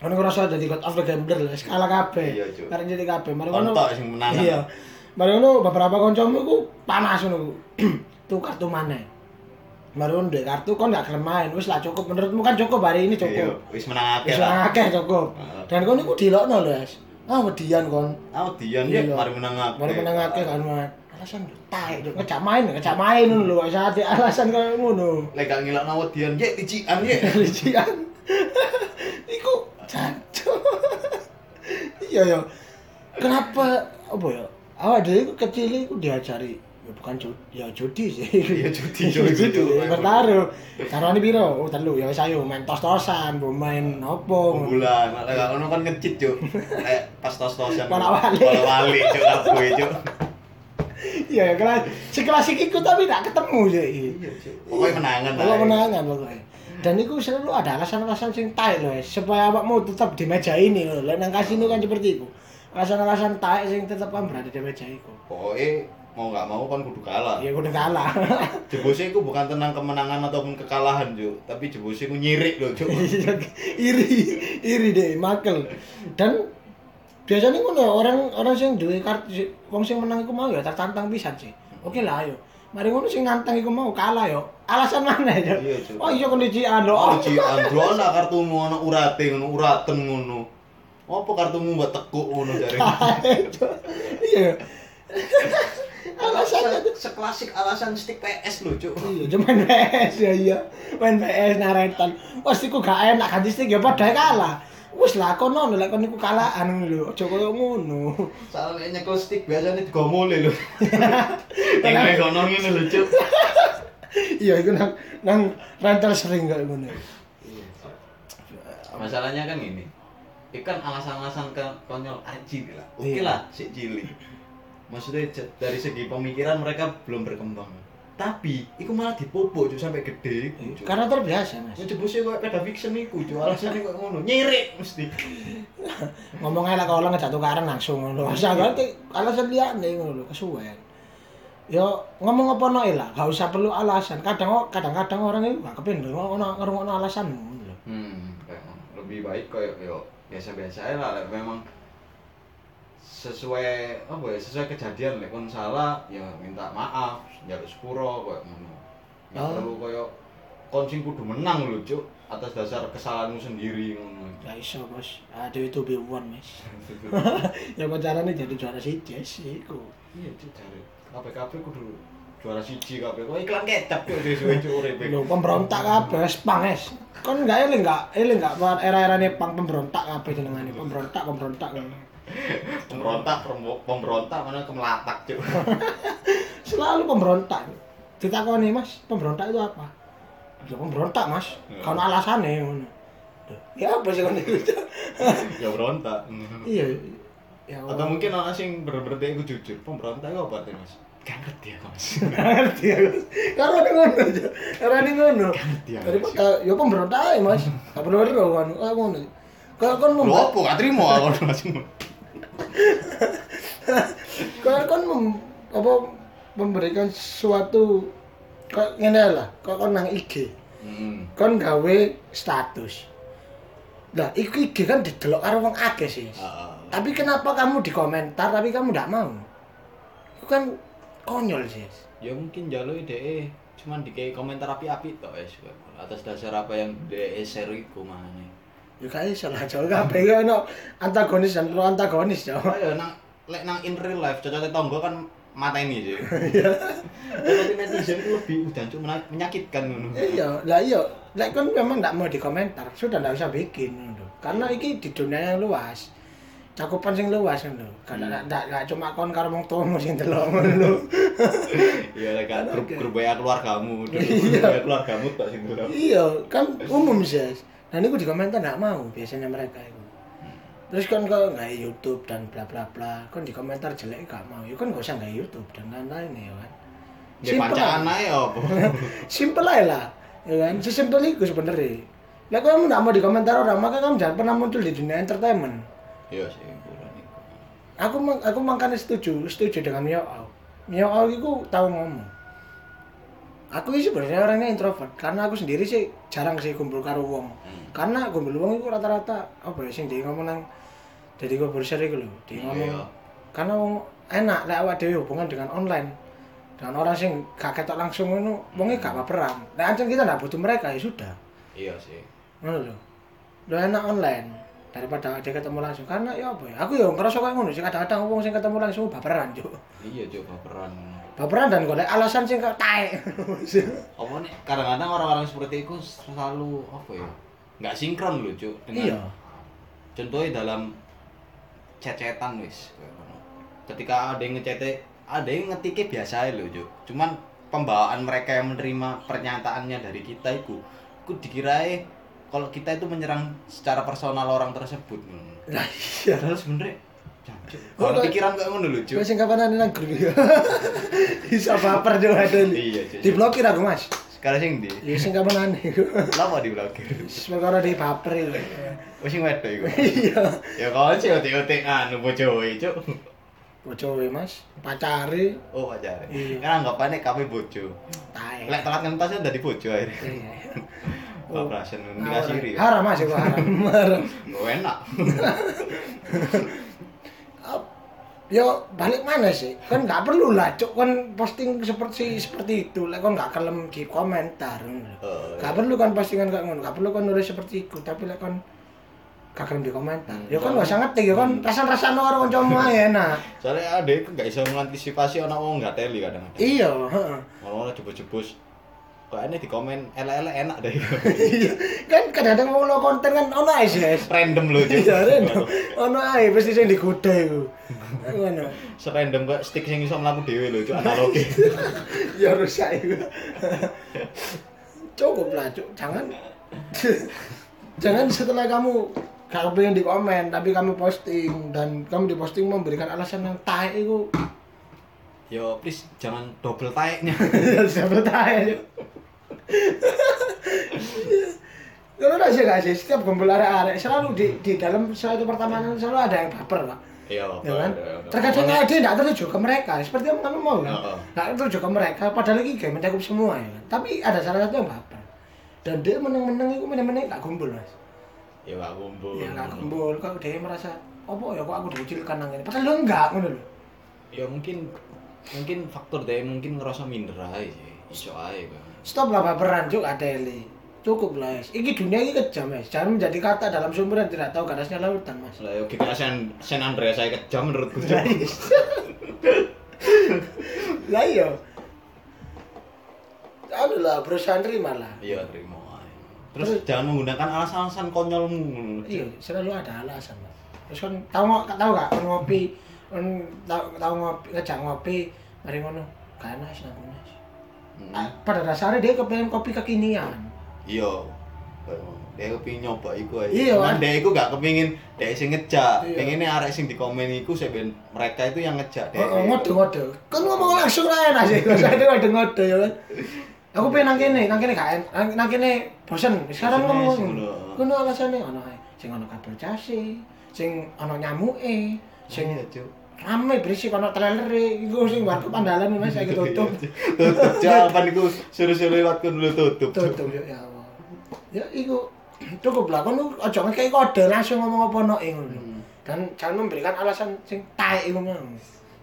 [SPEAKER 1] kon ngerasa dadi god of the gambler lah skala kabeh.
[SPEAKER 2] Iya, Cuk.
[SPEAKER 1] jadi kabeh. Mari ngono
[SPEAKER 2] Kontok sing menang.
[SPEAKER 1] iya. Mari ngono beberapa kancamu iku panas ngono [clears throat] tuh kartu mana mari ngono dek kartu kon gak gelem main wis lah cukup menurutmu kan cukup hari ini
[SPEAKER 2] Iya,
[SPEAKER 1] cukup
[SPEAKER 2] wis menang akeh
[SPEAKER 1] wis akeh cukup dan kon iku dilokno lho es ah wedian kon
[SPEAKER 2] Ah, Dian ya
[SPEAKER 1] Iya.
[SPEAKER 2] mari menang akeh.
[SPEAKER 1] mari menang akeh kan man alasan tai Cuk. ngejak main ngejak main ngono lho usah ada alasan kaya ngono
[SPEAKER 2] Lek gak ngilakno Dian, ye dicikan ye.
[SPEAKER 1] Rijian. [laughs] [laughs] Iku jancuk. [laughs] Iya ya. Kenapa apa ya? Awak dhewe kecil iku diajari ya bukan judi, ya judi sih.
[SPEAKER 2] Iya, judi,
[SPEAKER 1] judi. [laughs]
[SPEAKER 2] judi,
[SPEAKER 1] judi.
[SPEAKER 2] judi.
[SPEAKER 1] Bertaruh. Carane piro? Oh, telu. Ya wis ayo main tos-tosan, mbok main opo. ngono.
[SPEAKER 2] Bulan, gak ngono kan ngecit cuk. Lek pas tos-tosan.
[SPEAKER 1] Bola wali.
[SPEAKER 2] Bola wali cuk aku cuk.
[SPEAKER 1] Iya ya kelas si klasik iku tapi tak ketemu sih.
[SPEAKER 2] Iya cuk. Pokoke menangan
[SPEAKER 1] Kalau
[SPEAKER 2] ae.
[SPEAKER 1] menangan pokoknya. Dan itu selalu ada alasan-alasan sing taek loh, supaya awakmu tetap di meja ini loh. Lah nang kasino kan seperti itu. Alasan-alasan taek sing tetap kan berada di meja itu.
[SPEAKER 2] Pokoke mau gak mau kan kudu kalah.
[SPEAKER 1] Ya udah kalah. [laughs]
[SPEAKER 2] Jebusnya iku bukan tentang kemenangan ataupun kekalahan cuk, tapi jebusnya iku nyirik lho cuk. [laughs]
[SPEAKER 1] iri, iri deh, makel. Dan biasanya ngono orang orang sing duwe kartu wong sing menang iku mau ya tertantang pisan sih. Oke lah ayo. Mari ngono sing nantang iku mau kalah yo. Alasan mana ya?
[SPEAKER 2] Iya.
[SPEAKER 1] Oh iya kondisian lho.
[SPEAKER 2] Oh, Ci Andro ana kartumu ana urate ngono, uraten ngono. Apa kartumu mbok tekuk ngono jare? [laughs]
[SPEAKER 1] Iya. Alasannya tuh.
[SPEAKER 2] seklasik alasan stick PS lho, Cuk.
[SPEAKER 1] Iya, cuman PS ya iya. Main PS naretan. Wes iku gak enak ganti stick ya padha kalah. Wes lah kono lek kon iku kalahan lho. Aja koyo ngono.
[SPEAKER 2] Soalnya nyekel stick biasanya digomole lho. [laughs] Kayak kono ngene lho, Cuk.
[SPEAKER 1] Iya, iku nang nang rental sering gak ngono.
[SPEAKER 2] Masalahnya kan gini. Ikan alasan-alasan ke konyol aji lah. Oke
[SPEAKER 1] Iya.
[SPEAKER 2] lah, si cilik. Maksudnya dari segi pemikiran mereka belum berkembang. Tapi, itu malah dipupuk Cuk, sampai gede iku, Cuk.
[SPEAKER 1] Karena terbiasa, Mas.
[SPEAKER 2] Ngejebusnya kayak peda fiction iku, Cuk. Alasannya kayak ngono. Nyirik mesti. [laughs]
[SPEAKER 1] Ngomong ae lah kalau nggak tukaran langsung ngono. Usah ganti alasan liyane ngono lho, kesuwen. Yo ngomong apa noe lah, gak usah perlu alasan. Kadang kadang-kadang orang itu gak alasan ngono lho.
[SPEAKER 2] Hmm, kayak ngono. lebih baik kayak yo biasa-biasa lah memang sesuai apa ya sesuai kejadian lek kon salah ya minta maaf njaluk sepuro kayak ngono nggak
[SPEAKER 1] Oh.
[SPEAKER 2] perlu kayak kon sing kudu menang lho cuk atas dasar kesalahanmu sendiri ngono
[SPEAKER 1] Gak iso, Bos. Aduh itu be one, Mas. [laughs] [laughs] ya kok carane jadi juara siji sih iku.
[SPEAKER 2] iya cuk cari KPKP kudu juara siji kabeh kok iklan kecap cuk sesuai cuk uripe
[SPEAKER 1] Lho pemberontak kabeh wis pang es. Kon gak eling gak eling gak era-erane pang pemberontak kabeh jenengane. Pemberontak pemberontak ngono.
[SPEAKER 2] Pemberontak pemberontak mana kemelatak cuk [laughs]
[SPEAKER 1] Selalu pemberontak. Ditakoni, Mas, pemberontak itu apa? Ya pemberontak, Mas.
[SPEAKER 2] Ya.
[SPEAKER 1] Kalau alasane ngono. Duh, Ya apa sih iku? [laughs]
[SPEAKER 2] ya berontak [laughs]
[SPEAKER 1] Iya. Ya
[SPEAKER 2] atau mungkin orang sing bener-bener dia iku jujur pemberontak itu apa artinya mas gak ngerti aku mas
[SPEAKER 1] ngerti aku. Karo ning ngono aja. Karo ning ngono.
[SPEAKER 2] ngerti aku
[SPEAKER 1] Dari ya pemberontak ae, Mas. Gak perlu ero kan. Ah ngono. Kalau
[SPEAKER 2] lu
[SPEAKER 1] mem
[SPEAKER 2] apa gak terima mas
[SPEAKER 1] kalau kon mem apa memberikan sesuatu kok ngene lah, kok kon nang IG.
[SPEAKER 2] hmm.
[SPEAKER 1] Kon gawe status. Lah, iku IG kan didelok karo wong akeh sih.
[SPEAKER 2] Ah,
[SPEAKER 1] Tapi kenapa kamu di komentar tapi kamu ndak mau? Itu kan konyol sih.
[SPEAKER 2] ya mungkin jalur ide cuman dikei komentar api-api tok wes atas dasar apa yang de share iku mana
[SPEAKER 1] Ya kayak salah jauh kabeh ya ono antagonis dan pro antagonis ya.
[SPEAKER 2] ayo nang lek nang in real life cocok tonggo kan mata ini sih
[SPEAKER 1] Iya.
[SPEAKER 2] tapi netizen itu lebih udah cuk mena- menyakitkan ngono
[SPEAKER 1] Iya, lah iya. Lek kon memang ndak mau dikomentar, sudah ndak usah bikin ngono. Karena iki di dunia yang luas. Cakupan sing luas ngono.
[SPEAKER 2] Hmm.
[SPEAKER 1] ndak cuma kon karo wong tuamu sing delok ngono.
[SPEAKER 2] iya lek kan grup grup ya keluargamu grup. WA keluargamu tak sing dulu
[SPEAKER 1] Iya, kan umum sih. Dan itu di komentar ndak mau biasanya mereka itu. Terus kan kok nggak YouTube dan bla bla bla, kan di komentar jelek gak mau, ya kan gak usah nggak YouTube dan lain-lain ya kan.
[SPEAKER 2] ya [laughs]
[SPEAKER 1] Simpel
[SPEAKER 2] ae apa
[SPEAKER 1] Simpel aja lah, ya kan. Sesimpel itu sebenarnya. Lah kamu nggak mau di komentar orang, maka kamu jangan pernah muncul di dunia entertainment.
[SPEAKER 2] iya sih.
[SPEAKER 1] Aku aku makanya setuju, setuju dengan Mio Au. Mio Au itu tahu ngomong. Aku sih sebenarnya orangnya introvert karena aku sendiri sih jarang sih kumpul karo wong.
[SPEAKER 2] Hmm.
[SPEAKER 1] Karena kumpul wong itu rata-rata apa ya sing dia ngomong nang jadi gue berser iku lho, dia ngomong.
[SPEAKER 2] Iya.
[SPEAKER 1] Karena wong enak lek awak dhewe hubungan dengan online. Dan orang sing gak ketok langsung ngono, wongnya gak baperan. Nek ancen kita ndak butuh mereka ya sudah.
[SPEAKER 2] iya sih
[SPEAKER 1] ngono lho lho enak online daripada dia ketemu langsung karena ya apa ya aku ya ngerasa kayak ngono sih kadang-kadang wong sing ketemu langsung baperan juk
[SPEAKER 2] iya coba peran
[SPEAKER 1] baperan dan golek alasan sing kok taek
[SPEAKER 2] apa nih kadang-kadang orang-orang seperti itu selalu apa ya? Nggak sinkron loh cuk
[SPEAKER 1] iya.
[SPEAKER 2] dengan contohnya dalam chat-chatan wis. Ketika ada yang ngecete ada yang ngetiknya biasa aja loh cuk. Cuman pembawaan mereka yang menerima pernyataannya dari kita itu itu dikirain kalau kita itu menyerang secara personal orang tersebut.
[SPEAKER 1] Lah iya.
[SPEAKER 2] Padahal sebenarnya
[SPEAKER 1] Oh, kayak-
[SPEAKER 2] pikiran kayak ngono cuk
[SPEAKER 1] Gue sing kapan nang grup ya. [laughs] Bisa baper ada nih.
[SPEAKER 2] iya
[SPEAKER 1] Diblokir aku, Mas.
[SPEAKER 2] sekarang sing di
[SPEAKER 1] Ya sing kapan iku. [laughs]
[SPEAKER 2] lama diblokir
[SPEAKER 1] Wis perkara di baper iku.
[SPEAKER 2] wis sing wedok iku
[SPEAKER 1] Iya.
[SPEAKER 2] ya kawan sih otik-otik anu bojoe cuk
[SPEAKER 1] Bocowe, Mas. Pacari
[SPEAKER 2] oh pacar
[SPEAKER 1] Iya.
[SPEAKER 2] kan anggapannya kami bojo
[SPEAKER 1] taek.
[SPEAKER 2] lek telat ngentas udah di bojo akhirnya
[SPEAKER 1] Iya. [laughs]
[SPEAKER 2] Operasi dikasiri ya.
[SPEAKER 1] Haram Mas iku haram. Haram.
[SPEAKER 2] Oh, enak.
[SPEAKER 1] Yo balik mana sih? Kan nggak perlu lah, cuk kan posting seperti seperti itu. Lah kan nggak kelem di komentar.
[SPEAKER 2] Oh,
[SPEAKER 1] Gak perlu kan postingan kayak ngono, gak perlu kan nulis seperti itu, tapi lek kan gak kelem di komentar.
[SPEAKER 2] Hmm.
[SPEAKER 1] Ya kan gak usah ngerti, ya kan rasan-rasan karo kancamu ae enak.
[SPEAKER 2] Soalnya ada nggak bisa mengantisipasi orang orang nggak teli kadang-kadang.
[SPEAKER 1] Iya, heeh.
[SPEAKER 2] Orang-orang jebus-jebus. Kok ini di komen elek-elek enak deh. [laughs]
[SPEAKER 1] Iya. Kan kadang-kadang mau lo konten kan ono ae sih.
[SPEAKER 2] Random loh.
[SPEAKER 1] Iya, random. Ono ae pasti sing digoda iku. Ngono. [laughs]
[SPEAKER 2] Serandom kok stick sing iso mlaku dhewe lho cuy analogi. [laughs]
[SPEAKER 1] Ya rusak iku. Cukup lah, Cuk. Jangan jangan setelah kamu gak kepengen di komen tapi kamu posting dan kamu di posting memberikan alasan yang taek itu
[SPEAKER 2] Yo please jangan double taeknya. [laughs]
[SPEAKER 1] siapa taek. Kalau ada sih gak sih, setiap kumpul arek-arek selalu di, di dalam suatu pertemanan selalu ada yang baper pak.
[SPEAKER 2] Iya,
[SPEAKER 1] ya kan?
[SPEAKER 2] iya, iya.
[SPEAKER 1] Terkadang dia tidak tertuju ke mereka, seperti yang kamu mau kan?
[SPEAKER 2] Heeh.
[SPEAKER 1] Nggak tertuju ke mereka, padahal ini game mencakup semua ya kan? Tapi ada salah satu yang baper. Dan dia menang-menang itu menang-menang gak kumpul mas.
[SPEAKER 2] Ya gak kumpul.
[SPEAKER 1] Ya gak kumpul, kok dia merasa, apa ya kok aku dikucilkan nang ini? Padahal lu enggak, ngono lho.
[SPEAKER 2] Ya mungkin mungkin faktor dia mungkin ngerasa minder aja. Iso aja kan.
[SPEAKER 1] Stop lah baperan, cuk Adeli. Cukup lah. Iki dunia ini kejam, Mas. Jangan menjadi kata dalam sumber yang tidak tahu garasnya lautan, Mas.
[SPEAKER 2] Lah yo kita San San Andreas saya kejam menurutku.
[SPEAKER 1] Lah iya. Lah iya. Anu lah, berusaha nerima lah.
[SPEAKER 2] Iya, terima aja. Terus jangan menggunakan alasan-alasan konyolmu.
[SPEAKER 1] Iya, selalu ada alasan, Mas. Terus kan tahu nggak tahu gak kan ngopi, kan tahu tahu ngopi, ngejak ngopi, mari ngono. Sih aku Mas.
[SPEAKER 2] Hmm.
[SPEAKER 1] Ah, Pada dasarnya dia kepengen kopi kekinian.
[SPEAKER 2] Iya. Dia kepingin nyoba iku aja.
[SPEAKER 1] Iya, kan?
[SPEAKER 2] dia iku gak kepingin dia sing ngejak.
[SPEAKER 1] Iya.
[SPEAKER 2] Pengennya arek sing di komen iku seben mereka itu yang ngejak dia.
[SPEAKER 1] Oh, ngode-ngode. Kan ngomong langsung lah enak sih. Saya ngode-ngode ya kan. Aku pengen nang kene, nang kene gak nang kene bosen. Sekarang ngomong
[SPEAKER 2] aja, ngono.
[SPEAKER 1] ngono alasane ono ae. Sing ono kabel case, sing ono nyamuke, sing
[SPEAKER 2] Iya.
[SPEAKER 1] Rame berisik ono trailere iku sing warkop andalan Mas saiki [laughs] tutup.
[SPEAKER 2] tutup jawaban iku suruh-suruh lewat dulu tutup.
[SPEAKER 1] Tutup yo ya Allah. Ya iku [clears throat] cukup lah kono aja ngekeki kode langsung ngomong apa nok ngono.
[SPEAKER 2] Hmm.
[SPEAKER 1] Dan jangan memberikan alasan sing taek iku mau.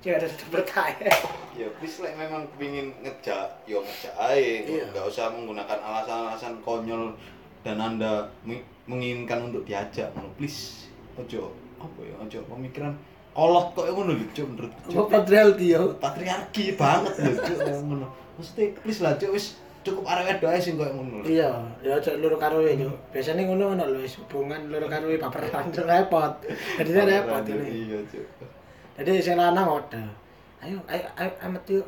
[SPEAKER 1] Ada bertaek.
[SPEAKER 2] Ya please like memang pingin ngejak, yo ngejak aja.
[SPEAKER 1] Iya.
[SPEAKER 2] Nggak usah menggunakan alasan-alasan konyol dan anda menginginkan untuk diajak. Please. Ojo apa ya? Ojo pemikiran kolot kok ngono lho, Cuk, menurut
[SPEAKER 1] Apa patriarki yo.
[SPEAKER 2] patriarki banget lho, Cuk, ngono. Mesti please lah, Cuk, wis cukup arek wedok ae sing koyo ngono.
[SPEAKER 1] Iya, ya cek loro karo yo. Biasanya ngono ngono lho wis hubungan loro karo baperan repot. Jadi repot ini.
[SPEAKER 2] Iya, Cuk.
[SPEAKER 1] Jadi sing lanang ngode. Ayo, ayo, ayo, amet yuk.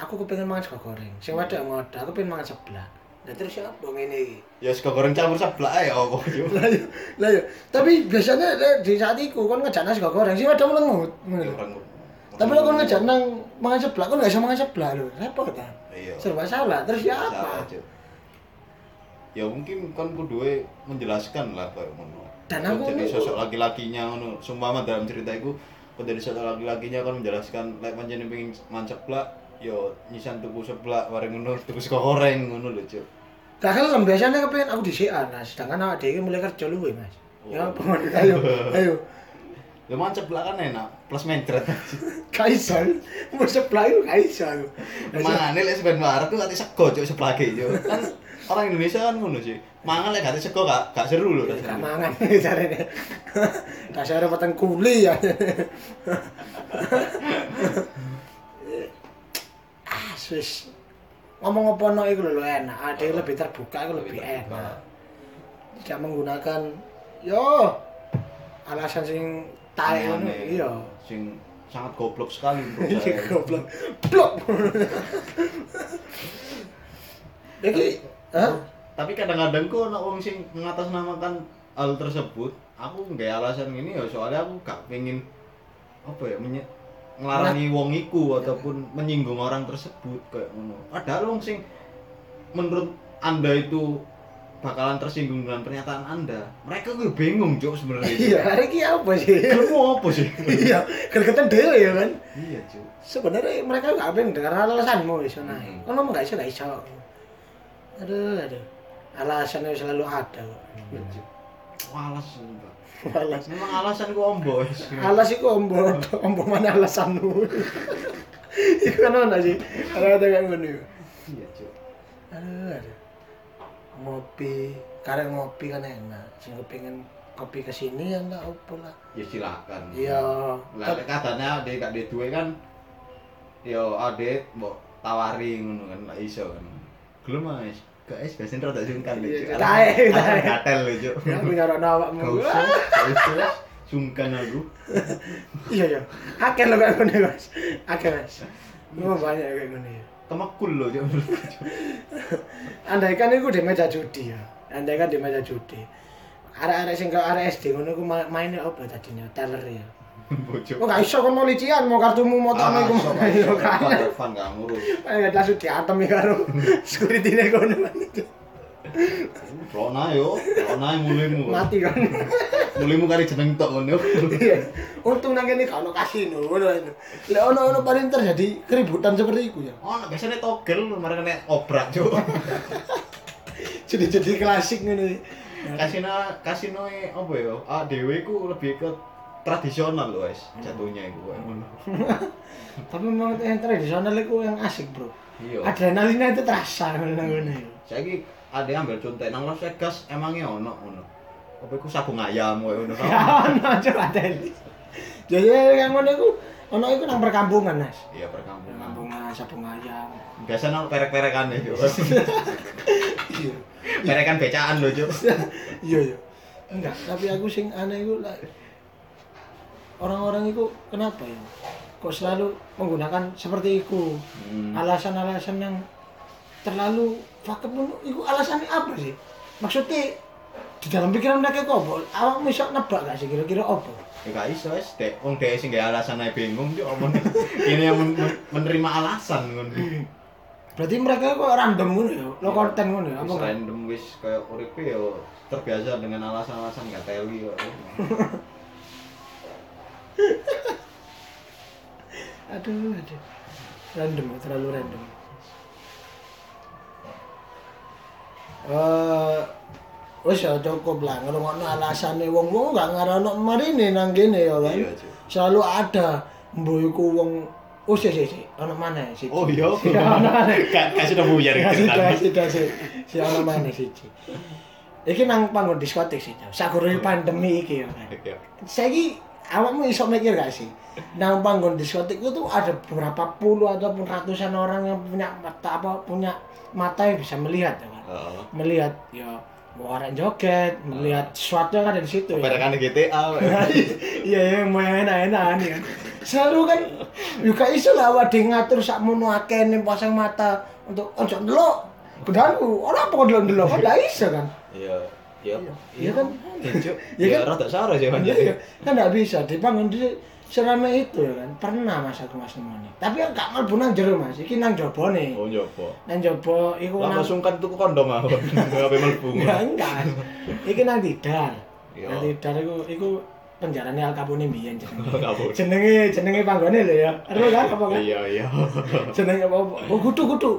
[SPEAKER 1] Aku kepengen mangan sego goreng. Sing wedok ngode, aku pengen mangan seblak. Lah terus siapa ngene iki?
[SPEAKER 2] Ya sego goreng campur ae apa, [laughs] Cuk.
[SPEAKER 1] Lah yo, lah yo. Tapi biasanya di saat iku kon ngejak nasi sego goreng, sing wedok melengut. ngono lho.
[SPEAKER 2] Orang-
[SPEAKER 1] Tapi lo kon ngejak nang mangan seblak, kon gak bisa mangan seblak lho. Repot kan?
[SPEAKER 2] Iya.
[SPEAKER 1] Serba salah. Terus ya apa?
[SPEAKER 2] Ya mungkin kan kuduwe menjelaskan lah kayak ngono.
[SPEAKER 1] Dan aku
[SPEAKER 2] jadi sosok laki-lakinya ngono. Sumpama dalam cerita iku kok jadi sosok laki-lakinya kan menjelaskan lek pancen pengen mancep seblak yo nyisan tuku seblak bareng ngono tuku sego goreng ngono lho, Cuk.
[SPEAKER 1] Gak kelem biasanya kepengen aku disian, nah sedangkan awak dhewe mulai kerja luwe, Mas. Ya
[SPEAKER 2] Oh.
[SPEAKER 1] Mas? ayo, [laughs] ayo.
[SPEAKER 2] Lho mancep seblak kan enak, plus mencret. [laughs]
[SPEAKER 1] Kaisan, mau sebelah itu kaisan.
[SPEAKER 2] Mangane lek sampean marah tuh ati sego cuk seblake cuk. Kan orang Indonesia kan ngono sih. Mangan lek gak ati sego gak gak seru lho
[SPEAKER 1] Gak mangan [laughs] caranya. Dasarnya peteng kuli ya. Ah, sis. Ngomong apa no itu lho enak. Ada yang lebih terbuka itu lebih enak. Tidak menggunakan yo alasan sing ngono.
[SPEAKER 2] Aneh.
[SPEAKER 1] Iya.
[SPEAKER 2] Sing sangat goblok sekali menurut [laughs]
[SPEAKER 1] Iki
[SPEAKER 2] saya.
[SPEAKER 1] goblok. Blok. [laughs] Hah?
[SPEAKER 2] Tapi kadang-kadang kok ana wong sing mengatasnamakan hal tersebut, aku nggak alasan gini ya soalnya aku gak pengen apa ya menye, ngelarang wong iku ataupun menyinggung orang tersebut kayak ngono. Padahal wong sing menurut Anda itu bakalan tersinggung dengan pernyataan Anda. Mereka gue bingung, Cuk, sebenarnya.
[SPEAKER 1] Iya, hari ini apa sih?
[SPEAKER 2] Kamu apa sih?
[SPEAKER 1] Iya, gregetan dewe ya kan.
[SPEAKER 2] iya, Cuk.
[SPEAKER 1] Sebenarnya mereka nggak pengen dengar alasanmu iso naik.
[SPEAKER 2] Hmm.
[SPEAKER 1] Kalau ngomong nggak iso nggak iso. Aduh, aduh. Alasannya selalu ada.
[SPEAKER 2] Iya, Cuk. Walas, Mbak.
[SPEAKER 1] Alas.
[SPEAKER 2] Memang alasan ku ombo.
[SPEAKER 1] Alas iku ombo, ombo mana alasanmu? [laughs] Iku kan ono sih. Ada kayak ngono. iku.
[SPEAKER 2] Iya, Cuk.
[SPEAKER 1] Aduh, aduh. Ngopi, karena ngopi kan enak. Sing kepengin kopi ke sini ya enggak apa lah.
[SPEAKER 2] Ya silakan.
[SPEAKER 1] Iya.
[SPEAKER 2] Lah nek katanya adek gak duwe kan yo adek mbok tawari ngono kan lah iso kan. Gelem Mas. Guys, biasanya rada sungkan lho.
[SPEAKER 1] Iya,
[SPEAKER 2] Cuk.
[SPEAKER 1] tae,
[SPEAKER 2] Alasan
[SPEAKER 1] tae.
[SPEAKER 2] gatel lho, Cuk.
[SPEAKER 1] Ya ngarep awakmu.
[SPEAKER 2] Usah, usah. Sungkan aku.
[SPEAKER 1] Iya ya. Akeh lho kayak ngene, Mas. Akeh, Mas. Mau banyak kayak ngene.
[SPEAKER 2] Temakul lho, Cuk.
[SPEAKER 1] Andai kan iku di meja judi ya. Andai kan di meja judi. Arek-arek sing arek SD ngono ku ma- mainnya apa tadinya? Teller ya.
[SPEAKER 2] Bocok.
[SPEAKER 1] Oh gak iso kon mau lician, mau kartumu mau iku.
[SPEAKER 2] sok.
[SPEAKER 1] kan.
[SPEAKER 2] Fan gak ngurus.
[SPEAKER 1] Ayo langsung diatem ya karo security-ne kono.
[SPEAKER 2] Rona yo, Rona mulaimu.
[SPEAKER 1] Mati kan.
[SPEAKER 2] Mulimu kali jeneng tok ngono.
[SPEAKER 1] Iya. Untung nang kene gak ono kasino ngono. Lek ono ono paling terjadi keributan seperti itu ya.
[SPEAKER 2] Oh, biasanya togel mereka kena obrak, Cuk.
[SPEAKER 1] Jadi-jadi klasik ngono.
[SPEAKER 2] Kasino kasino apa ya? Ah, dhewe iku lebih ke tradisional loh, wes. Jatuhnya iku kayak ngono. [laughs]
[SPEAKER 1] Tapi memang yang tradisional itu yang asik, Bro.
[SPEAKER 2] Iya.
[SPEAKER 1] Adrenalinnya itu terasa ngono-ngono.
[SPEAKER 2] Saiki ada yang ambil contek nang Las Vegas emangnya ono ngono. Apa iku sabung ayam koyo ngono. [laughs]
[SPEAKER 1] Ono coba tadi. Jadi yang ngono iku ono iku nang perkampungan, Mas.
[SPEAKER 2] Iya perkampungan.
[SPEAKER 1] Perkampungan sabung ayam.
[SPEAKER 2] Biasanya ono perek-perekan ya. [laughs]
[SPEAKER 1] Iya.
[SPEAKER 2] Perekan becaan lho, Cuk.
[SPEAKER 1] Iya, iya. Enggak, tapi aku sing aneh iku like, orang-orang itu kenapa ya? Kok selalu menggunakan seperti itu?
[SPEAKER 2] Hmm.
[SPEAKER 1] Alasan-alasan yang terlalu fakir pun itu alasannya apa sih? Maksudnya di dalam pikiran mereka kok apa? Awak bisa nebak gak sih kira-kira apa?
[SPEAKER 2] Ya gak iso wes, dek wong dek sing gak alasan ae bingung Cuk omong. [laughs] Ini yang men- men- menerima alasan ngono.
[SPEAKER 1] Berarti mereka kok random ngono ya? Lo konten ngono ya? Apa
[SPEAKER 2] Wis random wis kayak uripe yo terbiasa dengan alasan-alasan gak teli kok. [laughs] [laughs]
[SPEAKER 1] Aduh, aduh. Random, terlalu random. Eh, wis ya cukup lah ngrungokno alasane wong-wong gak ngarono marine nang kene ya kan.
[SPEAKER 2] Iya.
[SPEAKER 1] Selalu ada mbok iku wong Oh, sih, sih, sih. Ono mana sih?
[SPEAKER 2] Oh iya. Kasih udah buyar
[SPEAKER 1] Kasih
[SPEAKER 2] gitu kan.
[SPEAKER 1] kasih kasih. Si ono mana [laughs] sih? Iki nang panggon diskotik sih. Sakurunge pandemi iki ya kan.
[SPEAKER 2] Iya.
[SPEAKER 1] Saiki awakmu iso mikir gak sih? Nang panggon diskotik itu ada beberapa puluh ataupun ratusan orang yang punya mata apa punya mata yang bisa melihat ya kan.
[SPEAKER 2] Heeh.
[SPEAKER 1] Melihat ya orang joget, melihat sesuatu yang ada di situ ya.
[SPEAKER 2] Perekan GTA. weh.
[SPEAKER 1] Iya, mau yang enak-enak kan. Selalu kan juga iso lah awak ngatur sakmono akeh ning pasang mata untuk ojo ndelok. Kedanku, ora apa kok ndelok-ndelok kan gak iso kan.
[SPEAKER 2] Iya. Iya.
[SPEAKER 1] Iya kan?
[SPEAKER 2] Iya.
[SPEAKER 1] Iya
[SPEAKER 2] Iya,
[SPEAKER 1] kan?
[SPEAKER 2] rada salah sih pancen.
[SPEAKER 1] kan nggak bisa dibangun di serame itu ya kan pernah mas aku mas nemoni tapi yang gak mlebu nang jero mas iki nang jobo nih
[SPEAKER 2] Oh, nyoba.
[SPEAKER 1] nang jobo iku nang
[SPEAKER 2] sungkan tuku kondom aku. [laughs] Ngapain mlebu.
[SPEAKER 1] ya enggak iki nang tidar nang tidar iku iku penjarane Al Capone mbiyen jenenge [laughs] jenenge jenenge panggone lho ya aduh kan apa kan
[SPEAKER 2] Iya, iya. [laughs]
[SPEAKER 1] jenenge apa oh kudu kudu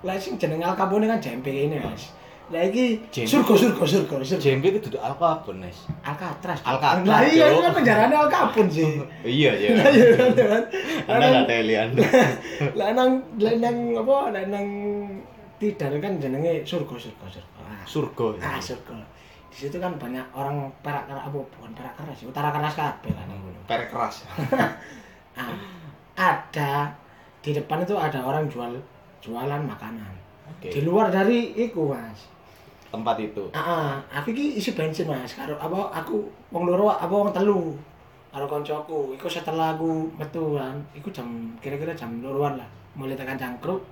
[SPEAKER 1] lah sing jenenge Al Capone kan jempe ini mas lah iki surga surga surga surga
[SPEAKER 2] Jembe itu duduk apa pun, Nes?
[SPEAKER 1] Alcatraz
[SPEAKER 2] Alcatraz,
[SPEAKER 1] lah iya
[SPEAKER 2] Cuk.
[SPEAKER 1] itu kan penjarane Al Capone sih [laughs]
[SPEAKER 2] Iya, iya.
[SPEAKER 1] Lah iya kan ya kan.
[SPEAKER 2] Anda nggak teli Anda. [laughs]
[SPEAKER 1] Lah nang lah nang apa lah nang tidar kan jenenge surga surga surga. Ah,
[SPEAKER 2] Surga.
[SPEAKER 1] Ah surga. Di situ kan banyak orang perak keras apa bukan perak keras sih, utara keras kabeh kan yang ngono.
[SPEAKER 2] Perek keras. [laughs]
[SPEAKER 1] Ah, ada di depan itu ada orang jual jualan makanan. Di luar dari iku, Mas.
[SPEAKER 2] Tempat itu.
[SPEAKER 1] Ah, aku iki isi bensin, Mas. Karo apa aku wong loro apa wong telu. Karo koncoku, iku setelah aku metu kan, iku jam kira-kira jam loroan lah. Mulai tekan cangkruk.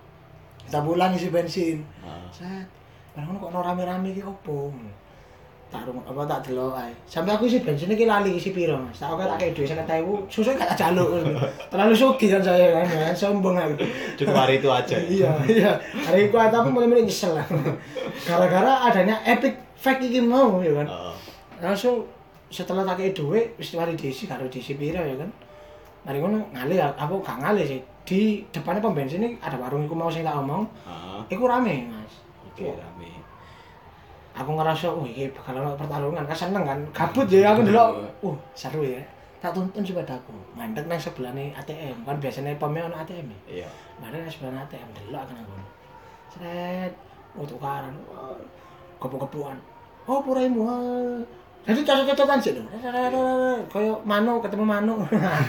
[SPEAKER 1] Kita pulang isi bensin.
[SPEAKER 2] Nah.
[SPEAKER 1] Set. Barang kok ono rame-rame iki opo? Tak rung apa tak delok ae. Sampai aku isi bensin iki lali isi piro, Mas. Tak tak kei dhuwit 50.000, susu gak tak jaluk. Terlalu sugih kan saya kan, ya. sombong aku.
[SPEAKER 2] Cukup hari itu aja. [laughs]
[SPEAKER 1] iya iya hari itu aku mulai-mulai nyesel lah gara-gara adanya epic fake iki mau ya kan langsung setelah tak kei duit wis mari diisi karo diisi piro ya kan mari ngono ngalih aku gak ngalih sih di depannya pom bensin ini ada warung iku mau sing tak omong
[SPEAKER 2] Heeh.
[SPEAKER 1] iku rame mas
[SPEAKER 2] Oke, rame.
[SPEAKER 1] Aku ngerasa oh iki bakal ono pertarungan kan seneng kan gabut ya aku delok uh seru ya tak tuntun sepadaku mandek nang sebelahne ATM kan biasanya pomnya ono ATM ya
[SPEAKER 2] Iya.
[SPEAKER 1] Mari nang sebelah ATM delok kan aku. Sret, oh tukaran. Wah, Kepu-kepuan. Oh, puraimu. Jadi cocok-cocokan sih lho. Kayak manu ketemu manu.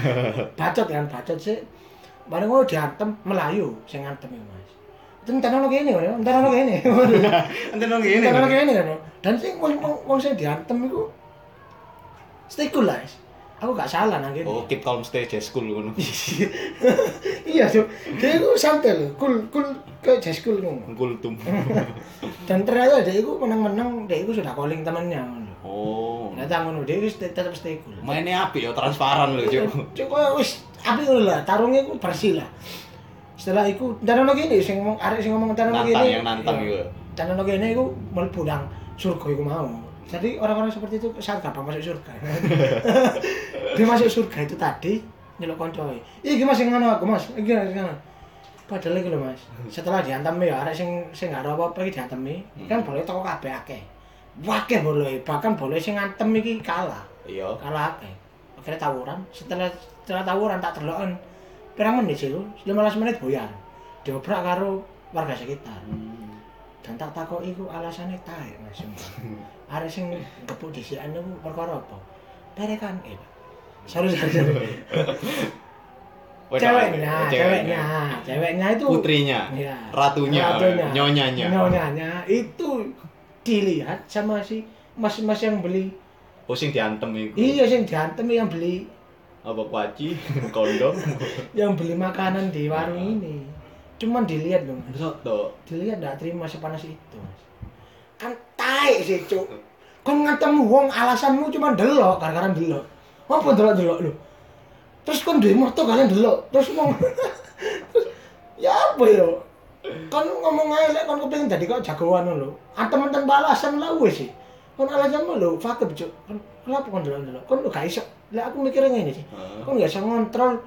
[SPEAKER 1] [laughs] bacot kan, bacot sih. Bareng ngono diantem Melayu sing ngantem iki, Mas. Itu entar ono kene ya, entar ono kene.
[SPEAKER 2] Enten nang ngene.
[SPEAKER 1] Entar ono kene kan. Dan sing wong wong- sing diantem iku stay cool lah. Aku gak salah nang kene.
[SPEAKER 2] Oh, keep calm stay jazz school ngono. [laughs]
[SPEAKER 1] iya cuk dia itu santai loh cool cool kayak jazz cool ngono
[SPEAKER 2] Kultum. [laughs]
[SPEAKER 1] dan ternyata dia itu menang-menang dia itu sudah calling temennya ngono
[SPEAKER 2] Oh.
[SPEAKER 1] ternyata ngono dia stay- tetap stay cool
[SPEAKER 2] Mainnya api ya transparan lho, Cuk.
[SPEAKER 1] cuk kok wis api ngono lah tarungnya itu bersih lah setelah itu dan ono gini sing ngomong arek sing ngomong dan ono
[SPEAKER 2] Nantang
[SPEAKER 1] gini
[SPEAKER 2] yang nantang
[SPEAKER 1] iya.
[SPEAKER 2] iku.
[SPEAKER 1] dan ono gini iku mlebu nang surga iku mau Jadi orang-orang seperti itu saat gampang masuk surga. [laughs] [laughs] dia masuk surga itu tadi nyelok koncoe. Iki Mas sing ngono aku Mas. Iki Mas ngono. Padahal iki lho Mas. Setelah diantemi ya arek sing sing gak apa-apa iki diantemi, kan boleh toko kabeh akeh. Wakeh boleh, bahkan boleh sing ngantem iki kalah.
[SPEAKER 2] Iya.
[SPEAKER 1] Kalah akeh. Akhirnya tawuran, setelah setelah tawuran tak terlokan. Pirang menit sih, 15 menit buyar. Diobrak karo warga sekitar.
[SPEAKER 2] Hmm.
[SPEAKER 1] Dan tak takoki iku alasane tae Mas. [laughs] Arek sing gepuk dhisikan niku perkara apa? Derekan eh. [laughs]
[SPEAKER 2] Wedok.
[SPEAKER 1] Ceweknya, ceweknya, ceweknya itu
[SPEAKER 2] Putrinya.
[SPEAKER 1] Iya.
[SPEAKER 2] Ratunya. Nyonyanya.
[SPEAKER 1] Nyonyanya itu dilihat sama si mas-mas yang beli.
[SPEAKER 2] Oh sing diantem iku.
[SPEAKER 1] Iya, sing diantem yang beli
[SPEAKER 2] Apa kuaci, [laughs] kondom.
[SPEAKER 1] yang beli makanan di warung ini. Cuman dilihat loh, Mas.
[SPEAKER 2] Soto.
[SPEAKER 1] dilihat nggak terima sepanas itu mas. Kan tai sih cuk. Kon ngantem wong alasanmu cuma delok gara-gara delok. Apa delok delok lu terus kon di motor kalian delok. Terus mau [laughs] ya apa yo? Kon ngomong aja lek kon kepengin jadi kok jagoan lho. Antem-antem balasan lah wis sih. Kon alasanmu lho fakir cuk. Kenapa kon delok delok kon lu gak iso lek aku mikirnya ngene sih
[SPEAKER 2] Heeh.
[SPEAKER 1] kon gak iso ngontrol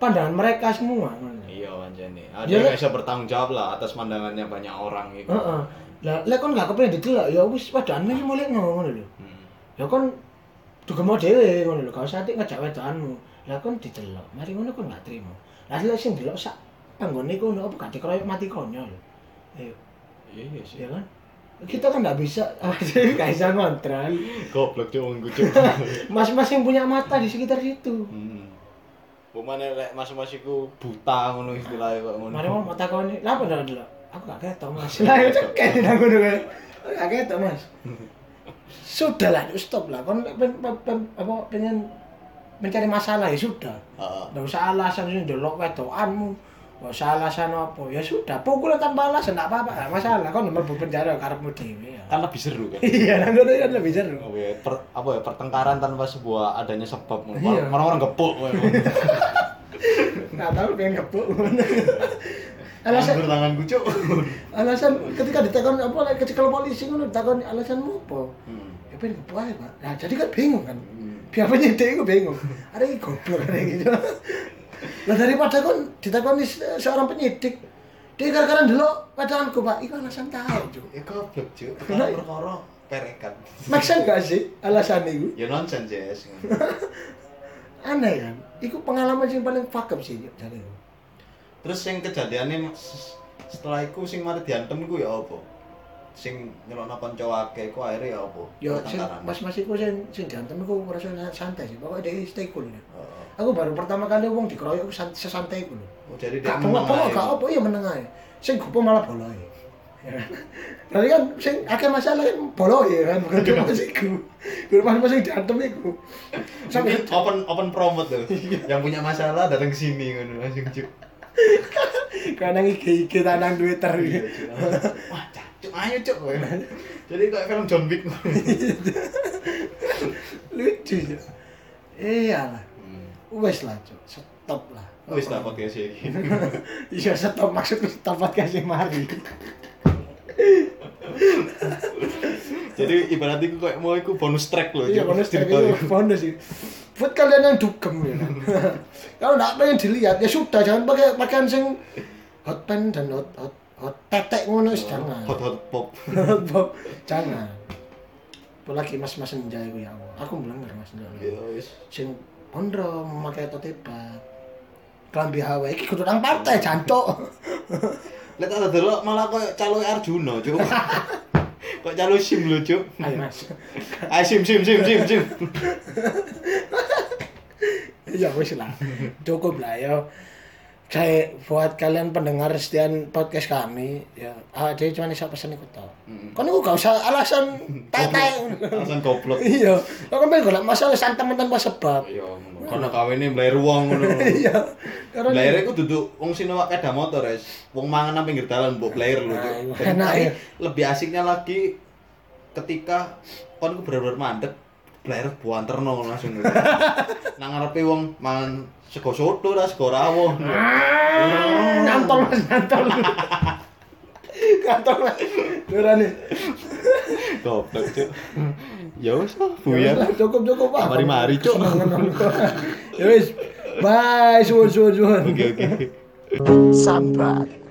[SPEAKER 1] pandangan mereka semua.
[SPEAKER 2] Iya pancen Ada
[SPEAKER 1] Dia
[SPEAKER 2] yang bisa bertanggung jawab lah atas pandangannya banyak orang gitu.
[SPEAKER 1] Heeh. Lah lek kon gak kepengin didelok ya wis padahal iki mulai ngono lho.
[SPEAKER 2] Hmm.
[SPEAKER 1] Ya kon juga mau dhewe ngono lho, gak usah atik ngejak wedokanmu. Lah kon didelok, mari ngono kon gak trimo. Lah lek sing delok sak panggone kono apa gak dikeroyok mati konyol. Ayo,
[SPEAKER 2] Iya sih.
[SPEAKER 1] ya kan? Kita kan nggak bisa, [laughs] gak bisa ngontrol.
[SPEAKER 2] Goblok wong kucuk. [laughs]
[SPEAKER 1] Mas-mas yang punya mata di sekitar situ.
[SPEAKER 2] Hmm. Bumane lek mas-mas iku buta ngono istilahnya kok ngono.
[SPEAKER 1] Mari mau mata kone, lah apa ndelok delok? Aku gak ketok mas. [laughs] Lah ya cekek nang ngono kae. Gak ketok mas. Sudah lah, stop lah. Kon apa pengen mencari masalah ya sudah.
[SPEAKER 2] Heeh.
[SPEAKER 1] Nggak usah alasan sih delok wedokanmu. Nggak usah alasan apa. Ya sudah, pukul tanpa alasan enggak apa-apa. Nggak masalah. Kon mlebu penjara karepmu dhewe ya.
[SPEAKER 2] Kan lebih seru kan.
[SPEAKER 1] Iya, nang ngono kan lebih seru.
[SPEAKER 2] Oh, iya. Per- apa ya pertengkaran tanpa sebuah adanya sebab ngono.
[SPEAKER 1] Iya.
[SPEAKER 2] Orang-orang gepuk kowe.
[SPEAKER 1] Nggak tahu pengen kebuk. alasan
[SPEAKER 2] Anggur tangan kucuk.
[SPEAKER 1] alasan ketika ditakon apa lek kecekel polisi ngono ditakon alasanmu apa?
[SPEAKER 2] Hmm.
[SPEAKER 1] Ya pengen kebuk aja, Pak. Nah, jadi kan bingung kan.
[SPEAKER 2] Hmm.
[SPEAKER 1] Biar penyidik itu bingung. Ada ini goblok ada gitu. Lah daripada kon ditakoni se- seorang penyidik, dia gara-gara dulu padaanku pak, itu alasan tahu cuy.
[SPEAKER 2] Ya goblok cuk.
[SPEAKER 1] Nah,
[SPEAKER 2] Perkara perkara perekan.
[SPEAKER 1] Make sense gak sih alasan itu?
[SPEAKER 2] Ya nonsense Jess. [laughs]
[SPEAKER 1] Aneh kan? Itu pengalaman yang paling fuck up sih jadi.
[SPEAKER 2] Terus sing kejadiannya setelah iku sing mari diantem iku ya apa? Sing nyelokno kanca akeh iku akhirnya ya apa?
[SPEAKER 1] Sing,
[SPEAKER 2] Pertengkaran.
[SPEAKER 1] mas-mas iku sing sing gantem iku ngerasa santai sih. Pokoknya dia stay cool. Ya.
[SPEAKER 2] Heeh.
[SPEAKER 1] Aku baru pertama kali wong dikeroyok san- sesantai iku lho.
[SPEAKER 2] Oh, jadi dia
[SPEAKER 1] Gak
[SPEAKER 2] meneng
[SPEAKER 1] gak apa, iya meneng ae. Sing gopo malah boloe. Ya [laughs] kan? Sing akeh masalah kan boloe kan, bukan cuma siku. Kuwi masing-masing diantem iku. Sampai
[SPEAKER 2] open open promote tuh. Yang punya masalah datang ke sini ngono langsung cuk. [laughs]
[SPEAKER 1] karena IG IG tanang Twitter
[SPEAKER 2] Iya. [laughs] Wah, cuk, ayo cuk. Jadi kayak film John Wick. [laughs]
[SPEAKER 1] Lucu ya. Iya lah.
[SPEAKER 2] Hmm.
[SPEAKER 1] Wes lah, Cuk. Stop lah.
[SPEAKER 2] Wis tak podcast iki. [laughs]
[SPEAKER 1] Iya, stop maksudku stop podcast mari. [laughs]
[SPEAKER 2] Jadi ibarat iku kayak mau iku bonus track loh.
[SPEAKER 1] Iya, bonus track itu bonus sih. Buat kalian yang dugem ya. Kalau nggak pengen dilihat ya sudah jangan pakai pakaian sing hot pen dan hot hot hot tetek ngono wis jangan.
[SPEAKER 2] Hot hot pop. [laughs]
[SPEAKER 1] Bob, jangan. Apalagi mas-mas senja itu ya Allah. Aku melanggar mas senja.
[SPEAKER 2] Ya wis.
[SPEAKER 1] Sing pondro memakai tote bag. Kelambi hawa iki kudu nang partai jancuk. [laughs]
[SPEAKER 2] Lihat ada dulu malah kayak calo Arjuna, cuk. [laughs] Kok calo sim lho, cuk.
[SPEAKER 1] Ayo mas.
[SPEAKER 2] Ayo sim sim sim sim sim.
[SPEAKER 1] Ya wis lah. Cukup lah ya. Saya buat kalian pendengar setian podcast kami ya ah jadi cuma bisa pesen ikut tau.
[SPEAKER 2] Hmm.
[SPEAKER 1] Kan aku gak usah alasan tete.
[SPEAKER 2] Alasan goblok.
[SPEAKER 1] Iya, kok kan golek masalah santai tanpa sebab.
[SPEAKER 2] Iya. Karena kawine mblair wong ngono. [laughs]
[SPEAKER 1] Iya.
[SPEAKER 2] Blaire iku duduk wong sing numpak sepeda motor, es. Wong mangan nang pinggir
[SPEAKER 1] Nah,
[SPEAKER 2] Cuk.
[SPEAKER 1] iya.
[SPEAKER 2] Dan
[SPEAKER 1] Enak,
[SPEAKER 2] tapi
[SPEAKER 1] ya.
[SPEAKER 2] lebih asiknya lagi ketika kon ku bener-bener mandek blair buanterno langsung. [laughs] nang ngarepe wong mangan sego soto lah, sego rawon.
[SPEAKER 1] nyantol mas nyantol. Kantor lah. Durane.
[SPEAKER 2] Goblok, Cuk. Ya wis, ah, buyar.
[SPEAKER 1] Cukup cukup Pak.
[SPEAKER 2] Mari-mari, Cuk.
[SPEAKER 1] Ya wis. Bye, suwun suwun suwun.
[SPEAKER 2] Oke, oke.
[SPEAKER 1] Sambat.